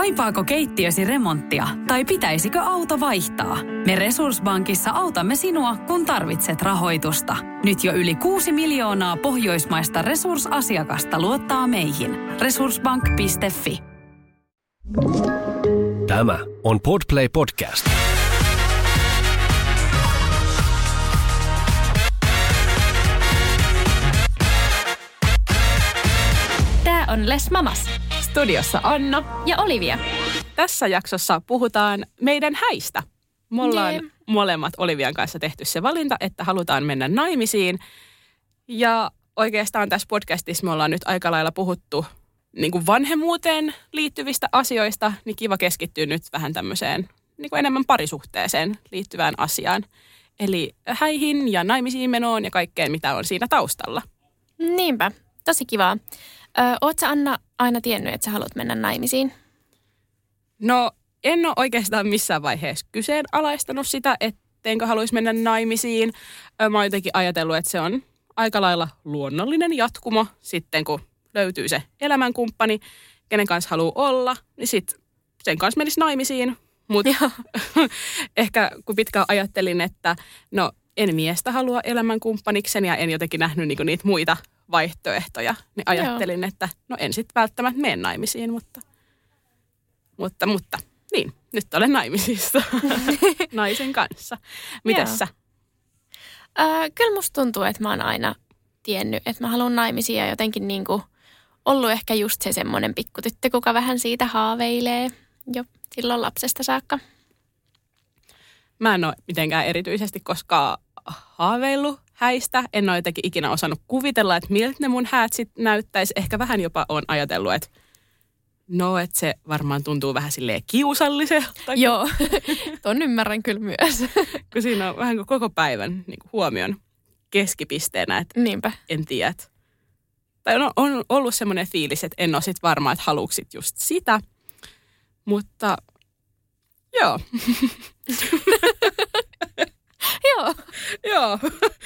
Kaipaako keittiösi remonttia tai pitäisikö auto vaihtaa? Me Resurssbankissa autamme sinua, kun tarvitset rahoitusta. Nyt jo yli 6 miljoonaa pohjoismaista resursasiakasta luottaa meihin. Resurssbank.fi Tämä on Podplay Podcast. Tämä on Les Mamas. Studiossa Anna. Ja Olivia. Tässä jaksossa puhutaan meidän häistä. Me ollaan Jee. molemmat Olivian kanssa tehty se valinta, että halutaan mennä naimisiin. Ja oikeastaan tässä podcastissa me ollaan nyt aika lailla puhuttu niin kuin vanhemmuuteen liittyvistä asioista, niin kiva keskittyä nyt vähän tämmöiseen niin kuin enemmän parisuhteeseen liittyvään asiaan. Eli häihin ja naimisiin menoon ja kaikkeen, mitä on siinä taustalla. Niinpä, tosi kivaa. Sä Anna aina tiennyt, että sä haluat mennä naimisiin? No en ole oikeastaan missään vaiheessa kyseenalaistanut sitä, etteinkö haluaisi mennä naimisiin. Ö, Mä oon jotenkin ajatellut, että se on aika lailla luonnollinen jatkumo sitten, kun löytyy se elämänkumppani, kenen kanssa haluaa olla, niin sitten sen kanssa menisi naimisiin. Mutta ehkä kun pitkään ajattelin, että no en miestä halua elämänkumppanikseni ja en jotenkin nähnyt niinku niitä muita vaihtoehtoja, niin ajattelin, että no en sitten välttämättä mene naimisiin, mutta, mutta, mutta niin, nyt olen naimisissa naisen kanssa. Mitäs Joo. sä? Ö, kyllä musta tuntuu, että mä oon aina tiennyt, että mä haluan naimisiin ja jotenkin niin kuin ollut ehkä just se semmoinen pikkutyttö, kuka vähän siitä haaveilee jo silloin lapsesta saakka. Mä en ole mitenkään erityisesti koskaan haaveillut häistä. En ole jotenkin ikinä osannut kuvitella, että miltä ne mun häät sit näyttäisi. Ehkä vähän jopa on ajatellut, että no, että se varmaan tuntuu vähän silleen kiusalliselta. Joo, ton ymmärrän kyllä myös. Kun siinä on vähän kuin koko päivän niin kuin huomion keskipisteenä, että Niinpä. en tiedä. Tai on, on ollut semmoinen fiilis, että en ole sit varma, että haluuksit just sitä. Mutta joo, Joo. joo.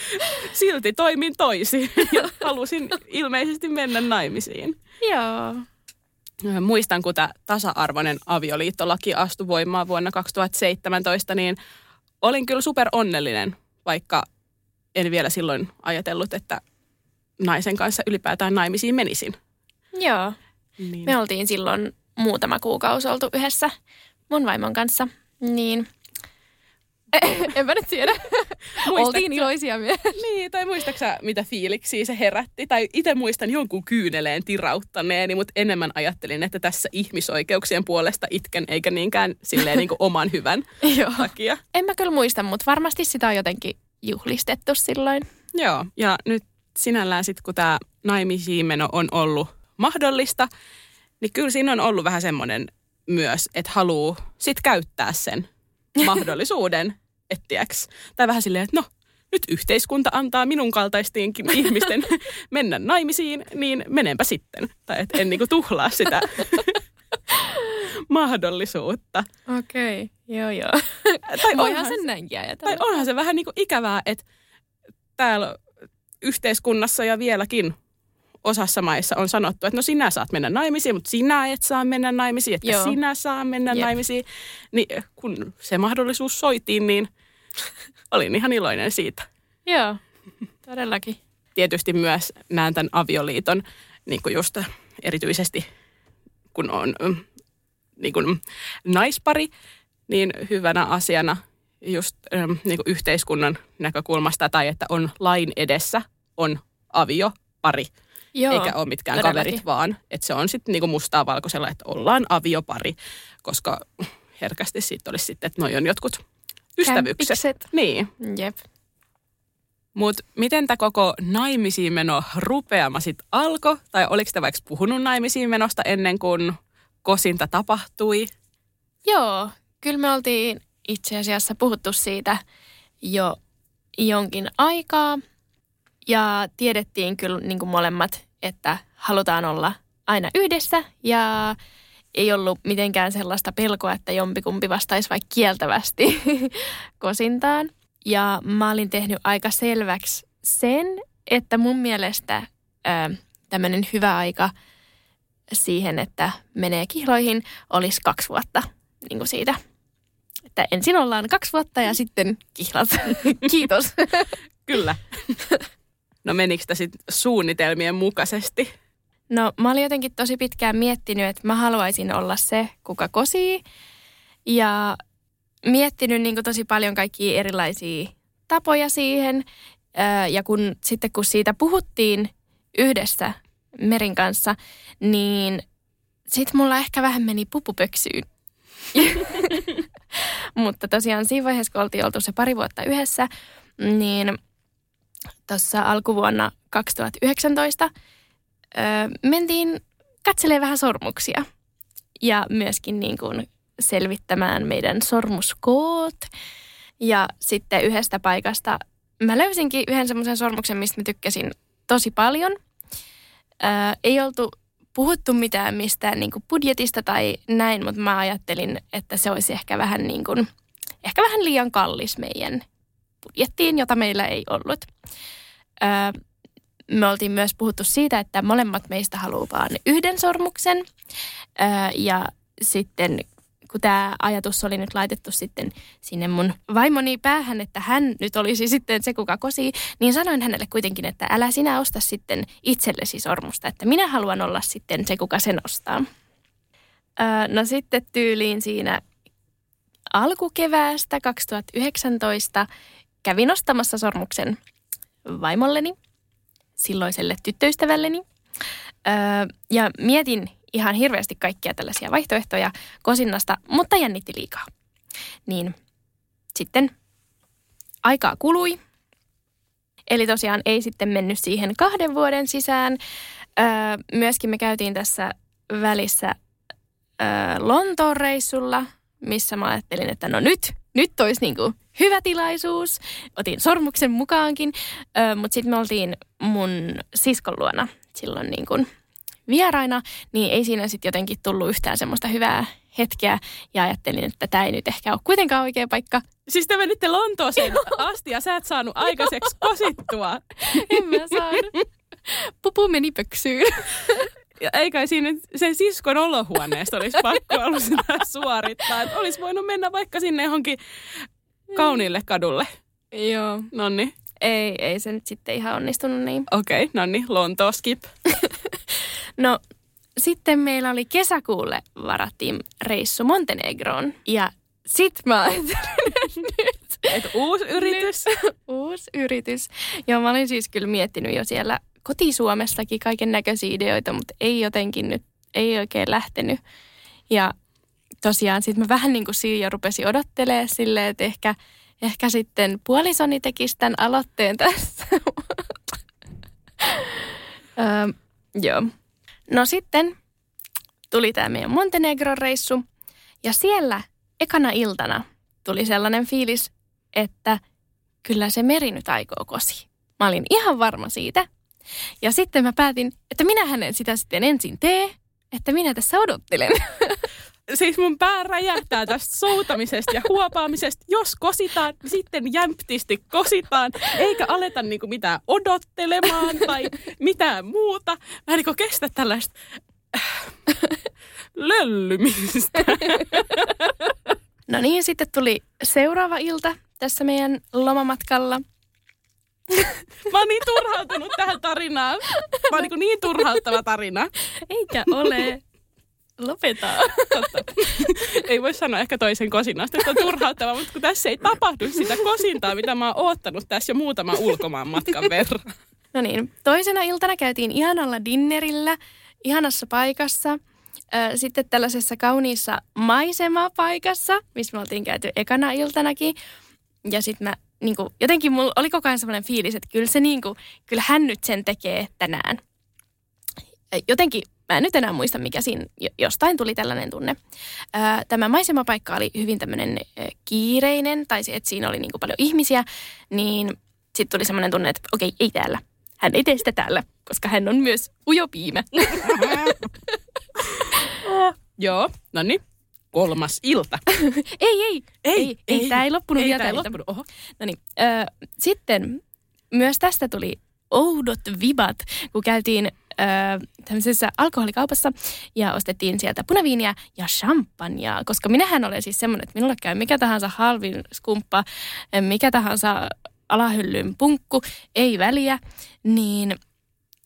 Silti toimin toisin ja halusin ilmeisesti mennä naimisiin. Joo. Muistan, kun tämä tasa-arvoinen avioliittolaki astui voimaan vuonna 2017, niin olin kyllä super onnellinen, vaikka en vielä silloin ajatellut, että naisen kanssa ylipäätään naimisiin menisin. Joo. Niin. Me oltiin silloin muutama kuukausi oltu yhdessä mun vaimon kanssa, niin en mä nyt tiedä. oltiin iloisia myös. Niin, tai muistaaksä, mitä fiiliksiä se herätti? Tai itse muistan jonkun kyyneleen tirauttaneeni, mutta enemmän ajattelin, että tässä ihmisoikeuksien puolesta itken, eikä niinkään silleen niin oman hyvän Joo. takia. En mä kyllä muista, mutta varmasti sitä on jotenkin juhlistettu silloin. Joo, ja nyt sinällään sitten, kun tämä naimisiin meno on ollut mahdollista, niin kyllä siinä on ollut vähän semmoinen myös, että haluaa sitten käyttää sen mahdollisuuden, ettiäks. Tai vähän silleen, että no, nyt yhteiskunta antaa minun kaltaistenkin ihmisten mennä naimisiin, niin menenpä sitten. Tai että en niinku tuhlaa sitä mahdollisuutta. Okei, okay. joo joo. Tai onhan sen näinkin ajatella. Tai onhan se vähän niin kuin ikävää, että täällä yhteiskunnassa ja vieläkin osassa maissa on sanottu, että no sinä saat mennä naimisiin, mutta sinä et saa mennä naimisiin, että Joo. sinä saa mennä Jep. naimisiin. Niin kun se mahdollisuus soitiin, niin olin ihan iloinen siitä. Joo, todellakin. Tietysti myös näen tämän avioliiton niin kuin just erityisesti, kun on mm, niin kuin naispari, niin hyvänä asiana just mm, niin kuin yhteiskunnan näkökulmasta tai että on lain edessä, on aviopari, Joo, eikä ole mitkään todellakin. kaverit vaan. Että se on sitten niinku mustaa valkoisella, että ollaan aviopari, koska herkästi siitä olisi sitten, että noi on jotkut ystävykset. Niin. Jep. Mutta miten tämä koko naimisiin meno rupeama sitten alkoi? Tai oliko te vaikka puhunut naimisiin menosta ennen kuin kosinta tapahtui? Joo, kyllä me oltiin itse asiassa puhuttu siitä jo jonkin aikaa. Ja tiedettiin kyllä niin kuin molemmat, että halutaan olla aina yhdessä ja ei ollut mitenkään sellaista pelkoa, että jompikumpi vastaisi vaikka kieltävästi kosintaan. Ja mä olin tehnyt aika selväksi sen, että mun mielestä tämmöinen hyvä aika siihen, että menee kihloihin, olisi kaksi vuotta niin kuin siitä. Että ensin ollaan kaksi vuotta ja sitten kihlat. Kiitos. Kyllä. No menikö sitä sitten suunnitelmien mukaisesti? No mä olin jotenkin tosi pitkään miettinyt, että mä haluaisin olla se, kuka kosii. Ja miettinyt niin tosi paljon kaikkia erilaisia tapoja siihen. Ja kun, sitten kun siitä puhuttiin yhdessä Merin kanssa, niin sitten mulla ehkä vähän meni pupupöksyyn. Mutta tosiaan siinä vaiheessa, kun oltiin oltu se pari vuotta yhdessä, niin tuossa alkuvuonna 2019 öö, mentiin katselee vähän sormuksia ja myöskin niin kuin selvittämään meidän sormuskoot. Ja sitten yhdestä paikasta mä löysinkin yhden semmoisen sormuksen, mistä mä tykkäsin tosi paljon. Öö, ei oltu puhuttu mitään mistään niin kuin budjetista tai näin, mutta mä ajattelin, että se olisi ehkä vähän, niin kuin, ehkä vähän liian kallis meidän budjettiin, jota meillä ei ollut. Öö, me oltiin myös puhuttu siitä, että molemmat meistä haluaa vaan yhden sormuksen. Öö, ja sitten kun tämä ajatus oli nyt laitettu sitten sinne mun vaimoni päähän, että hän nyt olisi sitten se, kuka kosii, niin sanoin hänelle kuitenkin, että älä sinä osta sitten itsellesi sormusta, että minä haluan olla sitten se, kuka sen ostaa. Öö, no sitten tyyliin siinä alkukeväästä 2019 kävin ostamassa sormuksen vaimolleni, silloiselle tyttöystävälleni. Öö, ja mietin ihan hirveästi kaikkia tällaisia vaihtoehtoja kosinnasta, mutta jännitti liikaa. Niin sitten aikaa kului. Eli tosiaan ei sitten mennyt siihen kahden vuoden sisään. Öö, myöskin me käytiin tässä välissä öö, Lontoon reissulla, missä mä ajattelin, että no nyt, nyt olisi niin kuin hyvä tilaisuus. Otin sormuksen mukaankin, öö, mutta sitten me oltiin mun siskon luona silloin niin kuin vieraina, niin ei siinä sitten jotenkin tullut yhtään semmoista hyvää hetkeä ja ajattelin, että tämä ei nyt ehkä ole kuitenkaan oikea paikka. Siis te menitte Lontooseen asti ja sä et saanut aikaiseksi kosittua. en mä saanut. Pupu meni pöksyyn. Ja eikä siinä sen siskon olohuoneesta olisi pakko ollut sitä suorittaa. Että olisi voinut mennä vaikka sinne johonkin kauniille kadulle. Joo. Nonni. Ei, ei se nyt sitten ihan onnistunut niin. Okei, okay, nonni, Lontoo skip. No sitten meillä oli kesäkuulle varattiin reissu Montenegroon ja sit mä ajattelin, nyt. Et uusi yritys. Nyt, uusi yritys. Joo, mä olin siis kyllä miettinyt jo siellä kotisuomessakin kaiken näköisiä ideoita, mutta ei jotenkin nyt, ei oikein lähtenyt. Ja tosiaan sitten mä vähän niin kuin siinä jo rupesin odottelemaan silleen, että ehkä, ehkä sitten puolisoni tekisi tämän aloitteen tässä. öö, joo. No sitten tuli tämä meidän Montenegro-reissu ja siellä ekana iltana tuli sellainen fiilis, että kyllä se meri nyt aikoo kosi. Mä olin ihan varma siitä. Ja sitten mä päätin, että minä hänen sitä sitten ensin tee, että minä tässä odottelen. Siis mun pää räjähtää tästä soutamisesta ja huopaamisesta. Jos kositaan, niin sitten jämptisti kositaan, eikä aleta niinku mitään odottelemaan tai mitään muuta. Mä en niinku kestä tällaista äh, löllymistä. No niin, sitten tuli seuraava ilta tässä meidän lomamatkalla. Mä oon niin turhautunut tähän tarinaan. Mä oon niin, niin turhauttava tarina. Eikä ole. Lopeta. Totta. Ei voi sanoa ehkä toisen kosinasta, että on turhauttava, mutta kun tässä ei tapahdu sitä kosintaa, mitä mä oon oottanut tässä jo muutaman ulkomaan matkan verran. No niin, toisena iltana käytiin ihanalla dinnerillä, ihanassa paikassa. Sitten tällaisessa kauniissa maisemapaikassa, missä me oltiin käyty ekana iltanakin. Ja sitten mä niin kuin, jotenkin mulla oli koko ajan sellainen fiilis, että kyllä se niin kuin, kyllä hän nyt sen tekee tänään. Jotenkin Mä en nyt enää muista, mikä siinä jostain tuli tällainen tunne. Tämä maisemapaikka oli hyvin tämmöinen kiireinen, tai että siinä oli niin kuin paljon ihmisiä, niin sitten tuli semmoinen tunne, että okei, ei täällä. Hän ei tee sitä täällä, koska hän on myös ujopiimä. Joo, no niin. Kolmas ilta. ei, ei, ei, ei, ei, tämä ei loppunut ei, vielä. Tämä ei loppunut, oho. No niin, äh, sitten myös tästä tuli oudot vibat, kun käytiin ö, tämmöisessä alkoholikaupassa ja ostettiin sieltä punaviiniä ja champagnea, koska minähän olen siis semmoinen, että minulle käy mikä tahansa halvin skumppa, mikä tahansa alahyllyn punkku, ei väliä, niin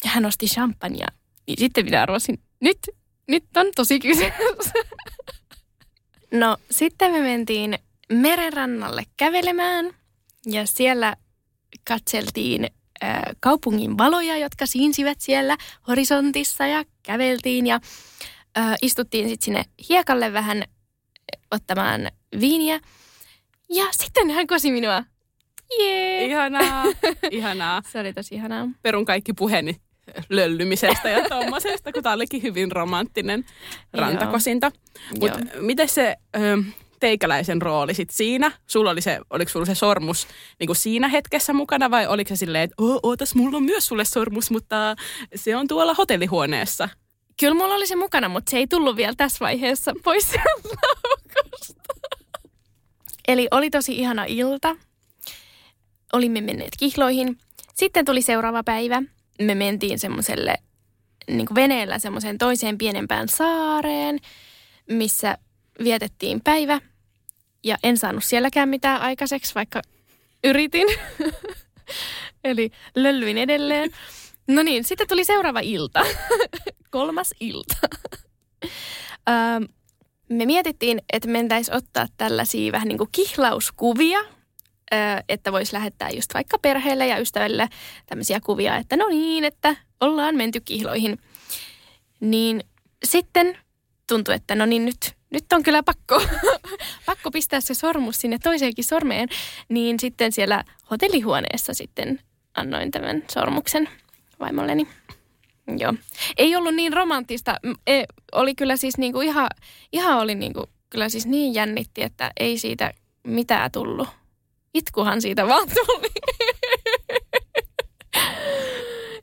hän osti champagnea. Niin sitten minä arvasin, nyt, nyt on tosi kyseessä. No sitten me mentiin merenrannalle kävelemään ja siellä katseltiin äh, kaupungin valoja, jotka siinsivät siellä horisontissa ja käveltiin ja äh, istuttiin sitten sinne hiekalle vähän ottamaan viiniä. Ja sitten hän kosi minua. Jee! Ihanaa, ihanaa. Se oli tosi ihanaa. Perun kaikki puheeni löllymisestä ja tommosesta, kun tämä olikin hyvin romanttinen rantakosinta. Mutta miten se ö, teikäläisen rooli sit siinä? Sulla oli se, oliko sulla se sormus niin kuin siinä hetkessä mukana vai oliko se silleen, että ootas, mulla on myös sulle sormus, mutta se on tuolla hotellihuoneessa? Kyllä mulla oli se mukana, mutta se ei tullut vielä tässä vaiheessa pois laukusta. Eli oli tosi ihana ilta. Olimme menneet kihloihin. Sitten tuli seuraava päivä. Me mentiin semmoiselle niin veneellä semmoiseen toiseen pienempään saareen, missä vietettiin päivä. Ja en saanut sielläkään mitään aikaiseksi, vaikka yritin. Eli löllyin edelleen. No niin, sitten tuli seuraava ilta. Kolmas ilta. me mietittiin, että mentäisiin ottaa tällaisia vähän niin kuin kihlauskuvia, että voisi lähettää just vaikka perheelle ja ystäville tämmöisiä kuvia, että no niin, että ollaan menty kihloihin. Niin sitten tuntui, että no niin nyt, nyt on kyllä pakko, pakko pistää se sormus sinne toiseenkin sormeen. Niin sitten siellä hotellihuoneessa sitten annoin tämän sormuksen vaimolleni. Joo. Ei ollut niin romanttista. E, oli kyllä siis niinku ihan, ihan oli niinku, kyllä siis niin jännitti, että ei siitä mitään tullut. Itkuhan siitä vaan tuli.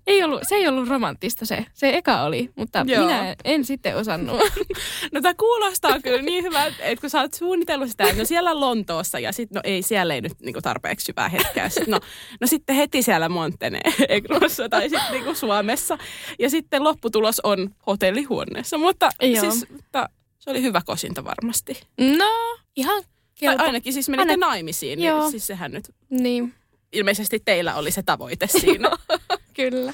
ei ollut, se ei ollut romanttista se. Se eka oli, mutta Joo. minä en sitten osannut. no tämä kuulostaa kyllä niin hyvä, että kun sä oot suunnitellut sitä, no siellä Lontoossa ja sitten no ei, siellä ei nyt niinku tarpeeksi hyvää hetkeä. Sit, no, no sitten heti siellä Montenegrossa tai sitten niinku Suomessa. Ja sitten lopputulos on hotellihuoneessa. Mutta Joo. siis ta, se oli hyvä kosinta varmasti. No, ihan kelpo. Tai ainakin siis menitte Aina... naimisiin, niin Joo. siis sehän nyt... Niin. Ilmeisesti teillä oli se tavoite siinä. Kyllä.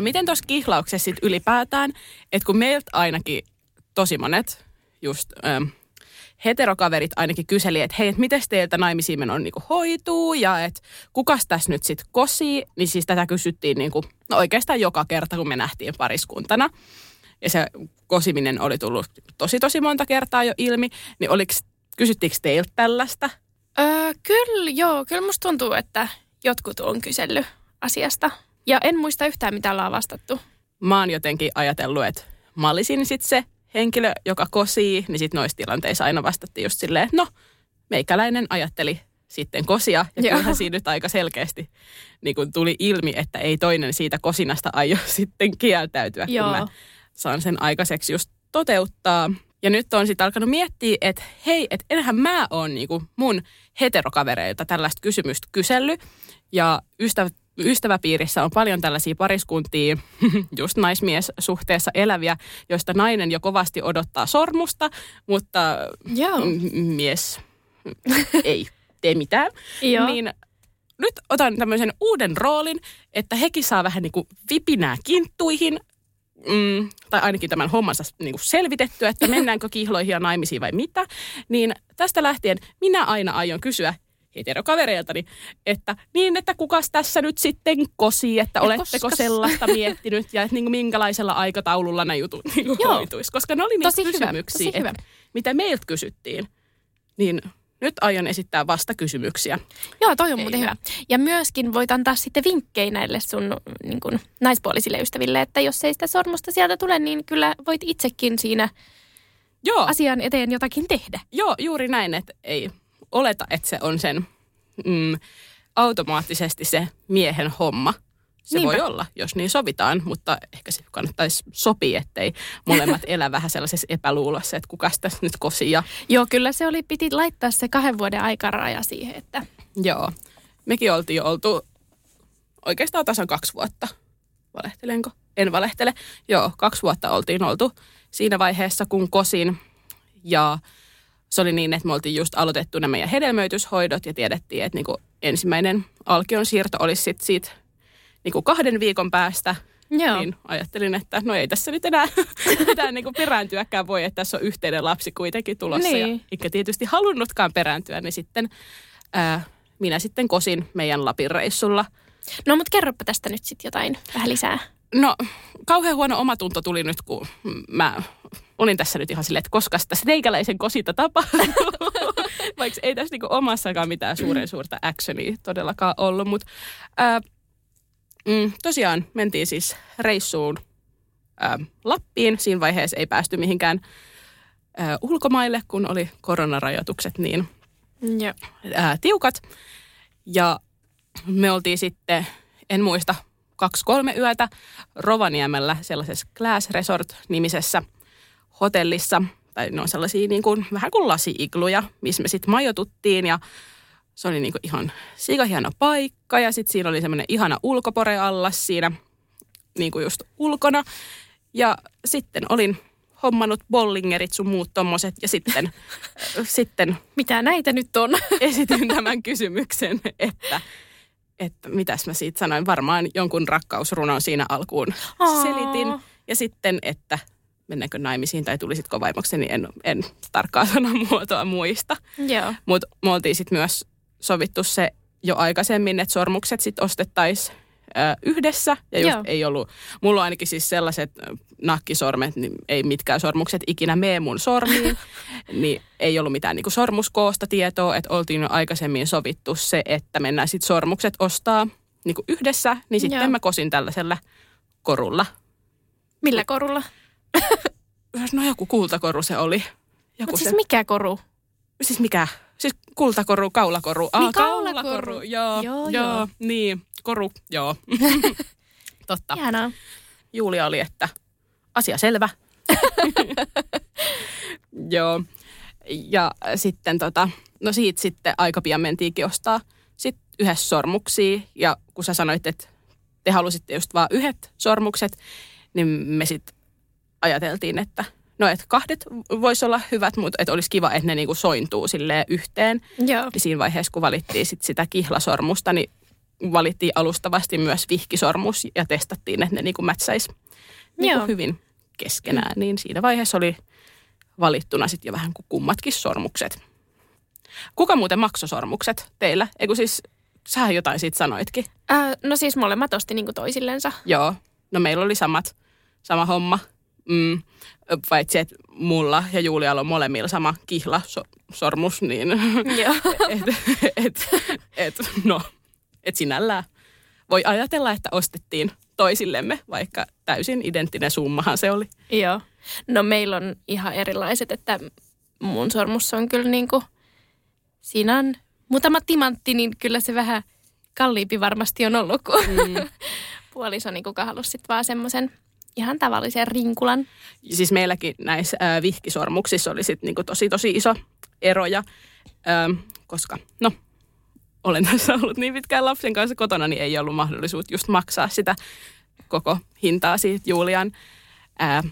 Miten tuossa kihlauksessa sit ylipäätään, että kun meiltä ainakin tosi monet just ähm, heterokaverit ainakin kyseli, että hei, että miten teiltä naimisiin meno niinku hoituu ja että kukas tässä nyt sitten kosi, niin siis tätä kysyttiin niinku, no oikeastaan joka kerta, kun me nähtiin pariskuntana. Ja se kosiminen oli tullut tosi tosi monta kertaa jo ilmi, niin oliks, kysyttiinkö teiltä tällaista? Öö, kyllä, joo. Kyllä musta tuntuu, että jotkut on kysellyt asiasta. Ja en muista yhtään, mitä ollaan vastattu. Mä oon jotenkin ajatellut, että mä olisin sitten se henkilö, joka kosii, niin sitten noissa tilanteissa aina vastattiin just silleen, että no, meikäläinen ajatteli sitten kosia. Ja Joo. kyllähän siinä nyt aika selkeästi niin kun tuli ilmi, että ei toinen siitä kosinasta aio sitten kieltäytyä, Joo. kun mä saan sen aikaiseksi just toteuttaa. Ja nyt on sitten alkanut miettiä, että hei, että enhän mä oon niinku mun heterokavereilta tällaista kysymystä kysellyt. Ja ystävät ystäväpiirissä on paljon tällaisia pariskuntia, just naismies-suhteessa eläviä, joista nainen jo kovasti odottaa sormusta, mutta Joo. mies ei tee mitään. Joo. Niin nyt otan tämmöisen uuden roolin, että hekin saa vähän niin kuin vipinää kinttuihin, mm, tai ainakin tämän hommansa niin kuin selvitettyä, että mennäänkö kihloihin ja naimisiin vai mitä, niin tästä lähtien minä aina aion kysyä heterokavereiltani, että niin, että kukas tässä nyt sitten kosi, että ja oletteko koskas. sellaista miettinyt ja että niin kuin minkälaisella aikataululla nämä jutut niin kuin hoituisi. Koska ne oli niitä tosi kysymyksiä, hyvä, että mitä meiltä kysyttiin, niin nyt aion esittää vasta kysymyksiä. Joo, toi on muuten hyvä. Ja myöskin voit antaa sitten vinkkejä näille sun niin kuin, naispuolisille ystäville, että jos ei sitä sormusta sieltä tule, niin kyllä voit itsekin siinä Joo. asian eteen jotakin tehdä. Joo, juuri näin, että ei oleta, että se on sen mm, automaattisesti se miehen homma Se Niinpä. voi olla, jos niin sovitaan, mutta ehkä se kannattaisi sopia, ettei molemmat elä vähän sellaisessa epäluulossa, että kuka tässä nyt kosi. Ja, Joo, kyllä se oli, piti laittaa se kahden vuoden aikaraja siihen, että joo, mekin oltiin jo oltu oikeastaan tasan kaksi vuotta. Valehtelenko? En valehtele. Joo, kaksi vuotta oltiin oltu siinä vaiheessa, kun kosin. Ja se oli niin, että me oltiin just aloitettu ne meidän hedelmöityshoidot ja tiedettiin, että niinku ensimmäinen alkion siirto olisi sit siitä niinku kahden viikon päästä. Joo. Niin ajattelin, että no ei tässä nyt enää mitään niinku perääntyäkään voi, että tässä on yhteinen lapsi kuitenkin tulossa. Ja Niin. eikä tietysti halunnutkaan perääntyä, niin sitten ää, minä sitten kosin meidän Lapin reissulla. No mutta kerropa tästä nyt sitten jotain vähän lisää. No, kauhean huono omatunto tuli nyt, kun mä olin tässä nyt ihan silleen, että koska tässä teikäläisen kosinta tapahtuu. Vaikka ei tässä niinku omassakaan mitään suuren suurta actionia todellakaan ollut. Mutta ää, mm, tosiaan mentiin siis reissuun ää, Lappiin. Siinä vaiheessa ei päästy mihinkään ää, ulkomaille, kun oli koronarajoitukset niin Joo. ää, tiukat. Ja me oltiin sitten, en muista, kaksi-kolme yötä Rovaniemellä sellaisessa Glass Resort-nimisessä hotellissa. Tai ne on sellaisia niin kuin, vähän kuin lasi-igluja, missä me sitten majoituttiin ja se oli niin kuin ihan hieno paikka ja sitten siinä oli semmoinen ihana ulkopore allas siinä niin kuin just ulkona. Ja sitten olin hommannut bollingerit sun muut tommoset ja sitten, sitten Mitä näitä nyt on? esitin tämän kysymyksen, että, että mitäs mä siitä sanoin. Varmaan jonkun rakkausrunon siinä alkuun Aa. selitin. Ja sitten, että mennäänkö naimisiin tai tulisitko vaimoksi, niin en, en tarkkaa sanamuotoa muista. Mutta me oltiin sitten myös sovittu se jo aikaisemmin, että sormukset sitten ostettaisiin yhdessä. Ja just Joo. ei ollut, mulla on ainakin siis sellaiset nakkisormet, niin ei mitkään sormukset ikinä mene mun sormiin. niin ei ollut mitään niinku sormuskoosta tietoa, että oltiin jo aikaisemmin sovittu se, että mennään sitten sormukset ostaa niinku yhdessä. Niin sitten Joo. mä kosin tällaisella korulla. Millä korulla? No joku kultakoru se oli. Joku Mutta se, siis mikä koru? siis mikä? Siis kultakoru, kaulakoru. Niin, Ah, kaulakoru. Joo, Joo, joo, joo, niin, koru, joo. Totta. Ihanaa. Julia oli, että asia selvä. joo. Ja sitten tota, no siitä sitten aika pian mentiinkin ostaa sit yhdessä sormuksia. Ja kun sä sanoit, että te halusitte just vaan yhdet sormukset, niin me sitten ajateltiin, että no et kahdet voisi olla hyvät, mutta että olisi kiva, että ne niinku sointuu silleen yhteen. Joo. Ja siinä vaiheessa, kun valittiin sit sitä kihlasormusta, niin valittiin alustavasti myös vihkisormus ja testattiin, että ne niinku mätsäisi niinku Joo. hyvin keskenään. Niin siinä vaiheessa oli valittuna sitten jo vähän kuin kummatkin sormukset. Kuka muuten maksoi sormukset teillä? Eiku siis, sähän jotain siitä sanoitkin. Äh, no siis molemmat osti niinku toisillensa. Joo, no meillä oli samat, sama homma. Mm, paitsi, että mulla ja Julialla on molemmilla sama kihla so, sormus, niin et, et, et, no, et sinällään voi ajatella, että ostettiin toisillemme, vaikka täysin identtinen summahan se oli. Joo. No meillä on ihan erilaiset, että mun sormus on kyllä niinku, siinä on muutama timantti, niin kyllä se vähän kalliimpi varmasti on ollut, kun mm. puoliso niinku halusi sit vaan semmoisen ihan tavallisen rinkulan. Siis meilläkin näissä ää, vihkisormuksissa oli sit niinku tosi tosi iso eroja, ää, koska no, olen tässä ollut niin pitkään lapsen kanssa kotona, niin ei ollut mahdollisuutta just maksaa sitä koko hintaa siitä Julian ää,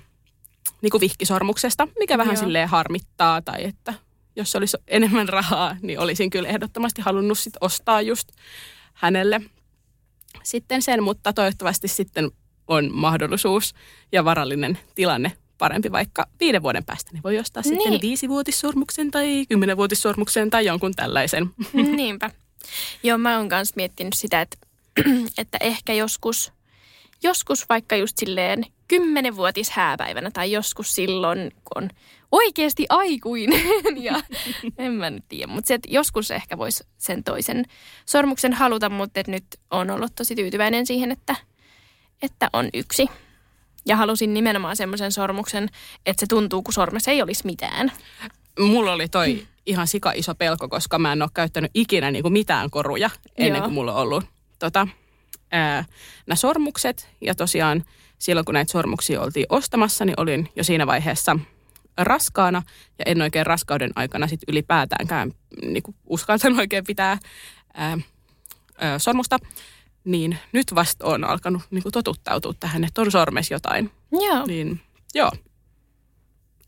niinku vihkisormuksesta, mikä vähän Joo. silleen harmittaa tai että jos olisi enemmän rahaa, niin olisin kyllä ehdottomasti halunnut sit ostaa just hänelle sitten sen, mutta toivottavasti sitten on mahdollisuus ja varallinen tilanne parempi vaikka viiden vuoden päästä. Niin voi ostaa sitten Niin. viisivuotissormuksen tai kymmenenvuotissormuksen tai jonkun tällaisen. Niinpä. Joo, mä oon kanssa miettinyt sitä, että, että ehkä joskus, joskus vaikka just silleen kymmenenvuotis hääpäivänä tai joskus silloin, kun on oikeasti aikuinen ja en mä nyt tiedä. Mutta se, että joskus ehkä voisi sen toisen sormuksen haluta, mutta nyt on ollut tosi tyytyväinen siihen, että, että on yksi. Ja halusin nimenomaan semmoisen sormuksen, että se tuntuu, kun sormessa ei olisi mitään. Mulla oli toi ihan sika iso pelko, koska mä en ole käyttänyt ikinä niinku mitään koruja ennen Joo. kuin mulla on ollut tota, ää, nämä sormukset. Ja tosiaan silloin, kun näitä sormuksia oltiin ostamassa, niin olin jo siinä vaiheessa raskaana. Ja en oikein raskauden aikana sit ylipäätäänkään niin kuin uskaltanut oikein pitää ää, ää, sormusta. Niin nyt vasta on alkanut niin kuin totuttautua tähän, että on sormes jotain. Joo. Niin joo,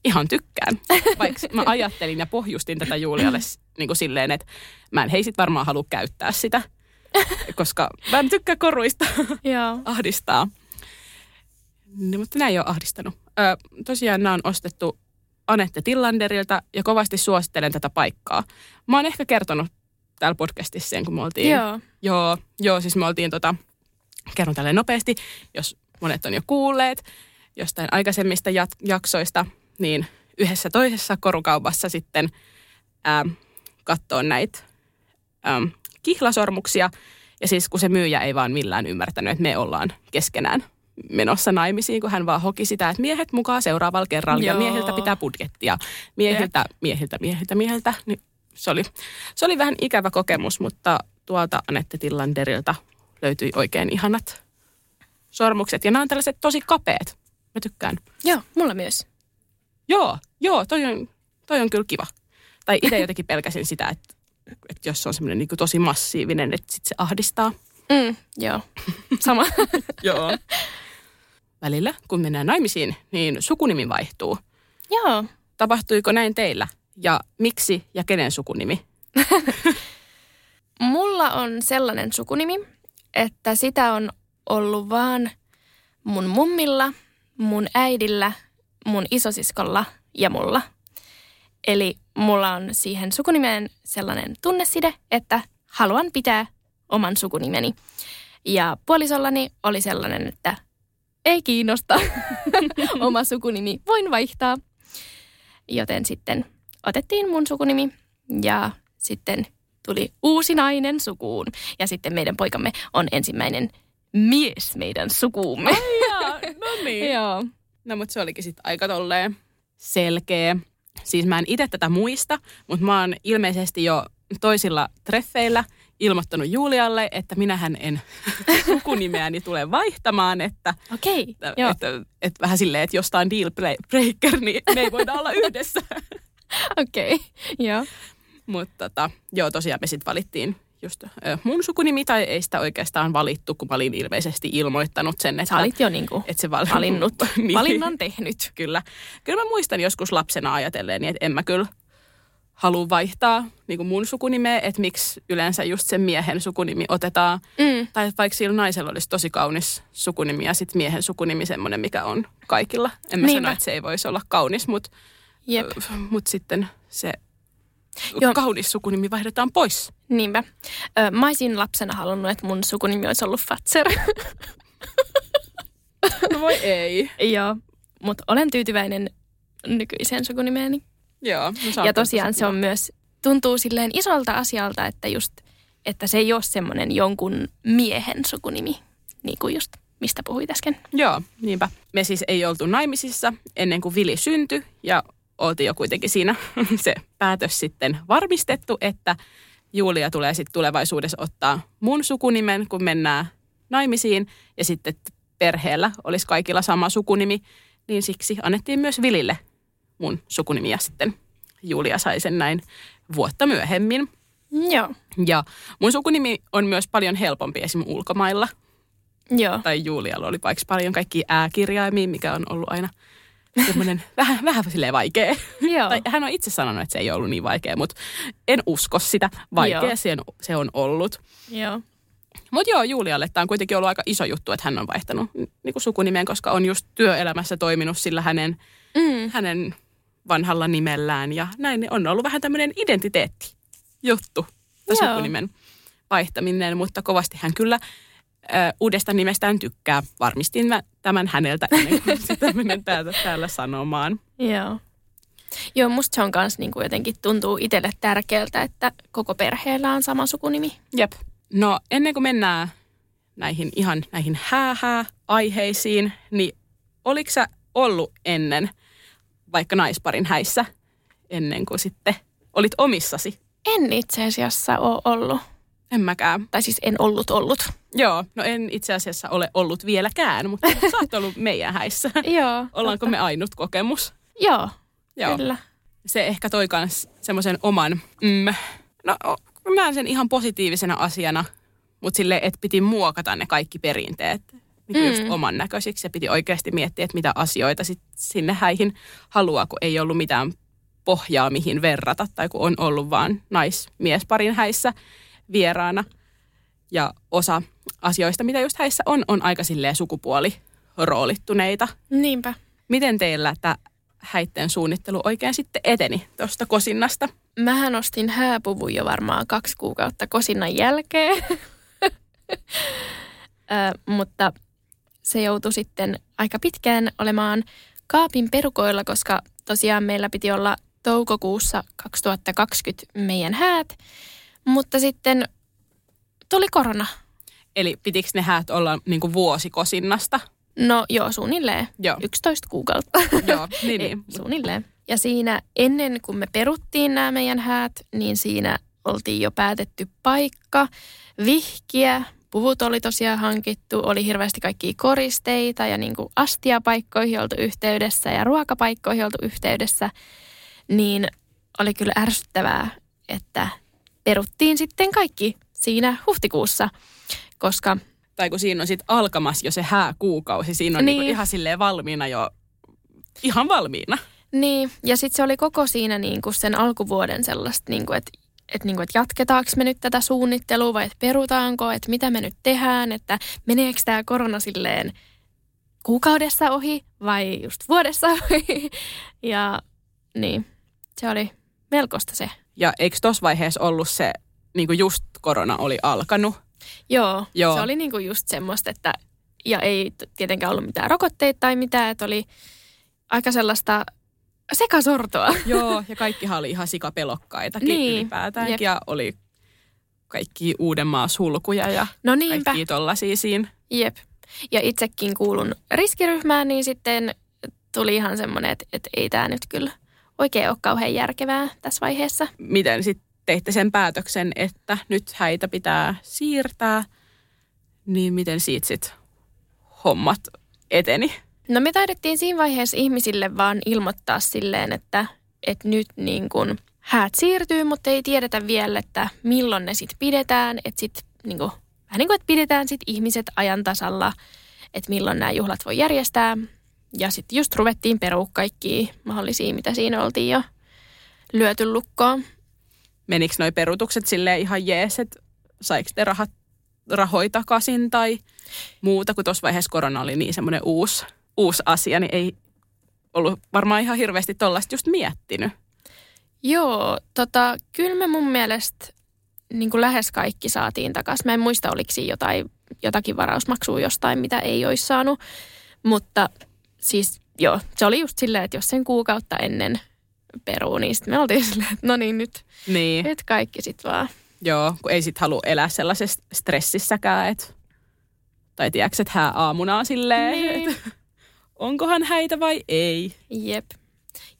ihan tykkään. Vaikka mä ajattelin ja pohjustin tätä Julialle niin kuin silleen, että mä en hei sit varmaan halua käyttää sitä, koska mä en tykkää koruista Joo. ahdistaa. Niin, mutta nämä ei ole ahdistanut. Ö, tosiaan nämä on ostettu Anette Tillanderilta ja kovasti suosittelen tätä paikkaa. Mä oon ehkä kertonut täällä podcastissa sen, kun me oltiin... Joo. Joo, joo siis me oltiin tota, kerron tälle nopeasti, jos monet on jo kuulleet jostain aikaisemmista jat- jaksoista, niin yhdessä toisessa korukaupassa sitten ähm, katsoo näitä ähm, kihlasormuksia. Ja siis kun se myyjä ei vaan millään ymmärtänyt, että me ollaan keskenään menossa naimisiin, kun hän vaan hoki sitä, että miehet mukaan seuraavalla kerralla ja Joo. miehiltä pitää budjettia. Miehiltä, miehiltä, miehiltä, miehiltä. Niin se, oli, se oli vähän ikävä kokemus, mutta tuolta Anette Tillanderilta löytyi oikein ihanat sormukset. Ja nämä on tällaiset tosi kapeat. Mä tykkään. Joo, mulla myös. Joo, joo, toi on, toi on kyllä kiva. Tai itse jotenkin pelkäsin sitä, että, että jos se on semmoinen niin tosi massiivinen, että sit se ahdistaa. Mm, joo. Sama. Joo. Välillä, kun mennään naimisiin, niin sukunimi vaihtuu. joo. Tapahtuiko näin teillä? Ja miksi ja kenen sukunimi? Mulla on sellainen sukunimi, että sitä on ollut vaan mun mummilla, mun äidillä, mun isosiskolla ja mulla. Eli mulla on siihen sukunimeen sellainen tunneside, että haluan pitää oman sukunimeni. Ja puolisollani oli sellainen, että ei kiinnosta oma sukunimi, voin vaihtaa. Joten sitten otettiin mun sukunimi ja sitten tuli uusi nainen sukuun. Ja sitten meidän poikamme on ensimmäinen mies meidän sukuumme. no niin. Joo. No mutta se olikin sitten aika tolleen selkeä. Siis mä en itse tätä muista, mutta mä oon ilmeisesti jo toisilla treffeillä ilmoittanut Julialle, että minähän en sukunimeäni tule vaihtamaan, että, Okei, että, joo. että, että vähän silleen, että jos tää on deal breaker, niin me ei voida olla yhdessä. Okei, joo. Mutta tota, joo, tosiaan me sitten valittiin just ö, mun sukunimi, tai ei sitä oikeastaan valittu, kun mä olin ilmeisesti ilmoittanut sen, että, Sä olit jo niinku että se val... valinnut, niin. valinnan tehnyt. Kyllä. Kyllä mä muistan joskus lapsena ajatelleen, että en mä kyllä halua vaihtaa niin kuin mun sukunimeä, että miksi yleensä just sen miehen sukunimi otetaan. Mm. Tai vaikka sillä naisella olisi tosi kaunis sukunimi ja sitten miehen sukunimi semmoinen, mikä on kaikilla. En mä Niinpä. sano, että se ei voisi olla kaunis, mutta Jep, mut sitten se Joo. kaunis sukunimi vaihdetaan pois. niinpä. Ö, mä olisin lapsena halunnut, että mun sukunimi olisi ollut Fatser. No voi ei. joo, mutta olen tyytyväinen nykyiseen sukunimeeni. Joo. No, Ja tosiaan tosi se on myös, tuntuu silleen isolta asialta, että just, että se ei ole semmoinen jonkun miehen sukunimi, niin kuin just mistä puhuit äsken. Joo, niinpä. Me siis ei oltu naimisissa ennen kuin Vili syntyi ja oltiin jo kuitenkin siinä se päätös sitten varmistettu, että Julia tulee sitten tulevaisuudessa ottaa mun sukunimen, kun mennään naimisiin ja sitten perheellä olisi kaikilla sama sukunimi, niin siksi annettiin myös Vilille mun sukunimi ja sitten Julia sai sen näin vuotta myöhemmin. Joo, Ja mun sukunimi on myös paljon helpompi esim. ulkomailla joo. tai Julialla oli vaikka paljon kaikkia ääkirjaimia, mikä on ollut aina semmoinen vähän, vähän silleen vaikea. Joo. Tai hän on itse sanonut, että se ei ollut niin vaikea, mutta en usko sitä. Vaikea Joo. se on, se on ollut. Joo. Mutta joo, Julialle tämä on kuitenkin ollut aika iso juttu, että hän on vaihtanut niin kuin sukunimeen, koska on just työelämässä toiminut sillä hänen, Mm. hänen vanhalla nimellään. Ja näin on ollut vähän tämmöinen identiteetti juttu, sukunimen vaihtaminen, mutta kovasti hän kyllä ö, uudesta nimestään tykkää. Varmistin mä tämän häneltä ennen kuin sitä menen täältä, täällä sanomaan. Joo. Joo, musta se on kans niinku jotenkin tuntuu itselle tärkeältä, että koko perheellä on sama sukunimi. Jep. No ennen kuin mennään näihin ihan näihin hää-hää-aiheisiin, niin oliko sä ollut ennen vaikka naisparin häissä ennen kuin sitten olit omissasi? En itse asiassa ole ollut. En mäkään. Tai siis en ollut ollut. Joo, no en itse asiassa ole ollut vieläkään, mutta sä oot ollut meidän häissä. Joo. Ollaanko me ainut kokemus? Joo, Joo. kyllä. Se ehkä toi kans semmoisen oman, mm, no mä näen sen ihan positiivisena asiana, mutta sille että piti muokata ne kaikki perinteet niin mm. just oman näköisiksi ja piti oikeasti miettiä, että mitä asioita sit sinne häihin haluaa, kun ei ollut mitään pohjaa mihin verrata tai kun on ollut vaan naismiesparin häissä vieraana. Ja osa asioista, mitä just häissä on, on aika silleen sukupuoliroolittuneita. Niinpä. Miten teillä tämä häitten suunnittelu oikein sitten eteni tuosta kosinnasta? Mähän ostin hääpuvun jo varmaan kaksi kuukautta kosinnan jälkeen. Ö, mutta se joutui sitten aika pitkään olemaan kaapin perukoilla, koska tosiaan meillä piti olla toukokuussa 2020 meidän häät. Mutta sitten tuli korona. Eli pitikö ne häät olla niin kuin vuosikosinnasta? No joo, suunnilleen. Joo. 11 kuukautta. Joo, niin, niin. Suunnilleen. Ja siinä ennen kuin me peruttiin nämä meidän häät, niin siinä oltiin jo päätetty paikka, vihkiä, puvut oli tosiaan hankittu, oli hirveästi kaikkia koristeita ja niin kuin astiapaikkoihin oltu yhteydessä ja ruokapaikkoihin oltu yhteydessä, niin oli kyllä ärsyttävää, että peruttiin sitten kaikki siinä huhtikuussa, koska Tai kun siinä on sitten alkamassa jo se hääkuukausi, siinä on niin. Niin. Niinku ihan silleen valmiina jo, ihan valmiina. Niin, ja sitten se oli koko siinä niin kuin sen alkuvuoden sellaista, niin kuin, että että niin kuin, että jatketaanko me nyt tätä suunnittelua vai että perutaanko, että mitä me nyt tehdään, että meneekö tämä korona silleen kuukaudessa ohi vai just vuodessa ohi. Ja niin, se oli melkoista se. Ja eikö tuossa vaiheessa ollut se, niin kuin just korona oli alkanut? Joo, Joo. Se oli niin kuin just semmoista, että ja ei tietenkään ollut mitään rokotteita tai mitään, että oli aika sellaista sekasortoa. Joo, ja kaikkihan oli ihan sikapelokkaitakin Niin, ylipäätäänkin. jep. Ja oli kaikki Uudenmaan sulkuja ja No niinpä. kaikki tollasia siinä. Jep. Ja itsekin kuulun riskiryhmään, niin sitten tuli ihan semmoinen, että, että ei tämä nyt kyllä oikein ole kauhean järkevää tässä vaiheessa. Miten sitten teitte sen päätöksen, että nyt häitä pitää siirtää, niin miten siitä sitten hommat eteni? No me taidettiin siinä vaiheessa ihmisille vaan ilmoittaa silleen, että, että nyt niin kuin häät siirtyy, mutta ei tiedetä vielä, että milloin ne sitten pidetään. Että sitten niin kuin, vähän niin kuin, että pidetään sitten ihmiset ajan tasalla, että milloin nämä juhlat voi järjestää. Ja sitten just ruvettiin perua kaikkia mahdollisia, mitä siinä oltiin jo lyöty lukkoon. Menikö noi perutukset silleen ihan jees, että saiko te rahat, rahoja takaisin tai muuta, kun tuossa vaiheessa korona oli niin semmoinen uusi, uusi asia, niin ei ollut varmaan ihan hirveästi tollaista just miettinyt. Joo, tota, kyllä me mun mielestä niin kuin lähes kaikki saatiin takaisin. Mä en muista, oliko siinä jotain, jotakin varausmaksua jostain, mitä ei olisi saanut. Mutta siis joo, se oli just silleen, että jos sen kuukautta ennen peruu, niin sitten me oltiin silleen, että no niin, nyt, Niin. nyt kaikki sitten vaan. Joo, kun ei sit halua elää sellaisessa stressissäkään, että tai tiedätkö, että hää aamuna on silleen, Niin. että onkohan häitä vai ei. Jep.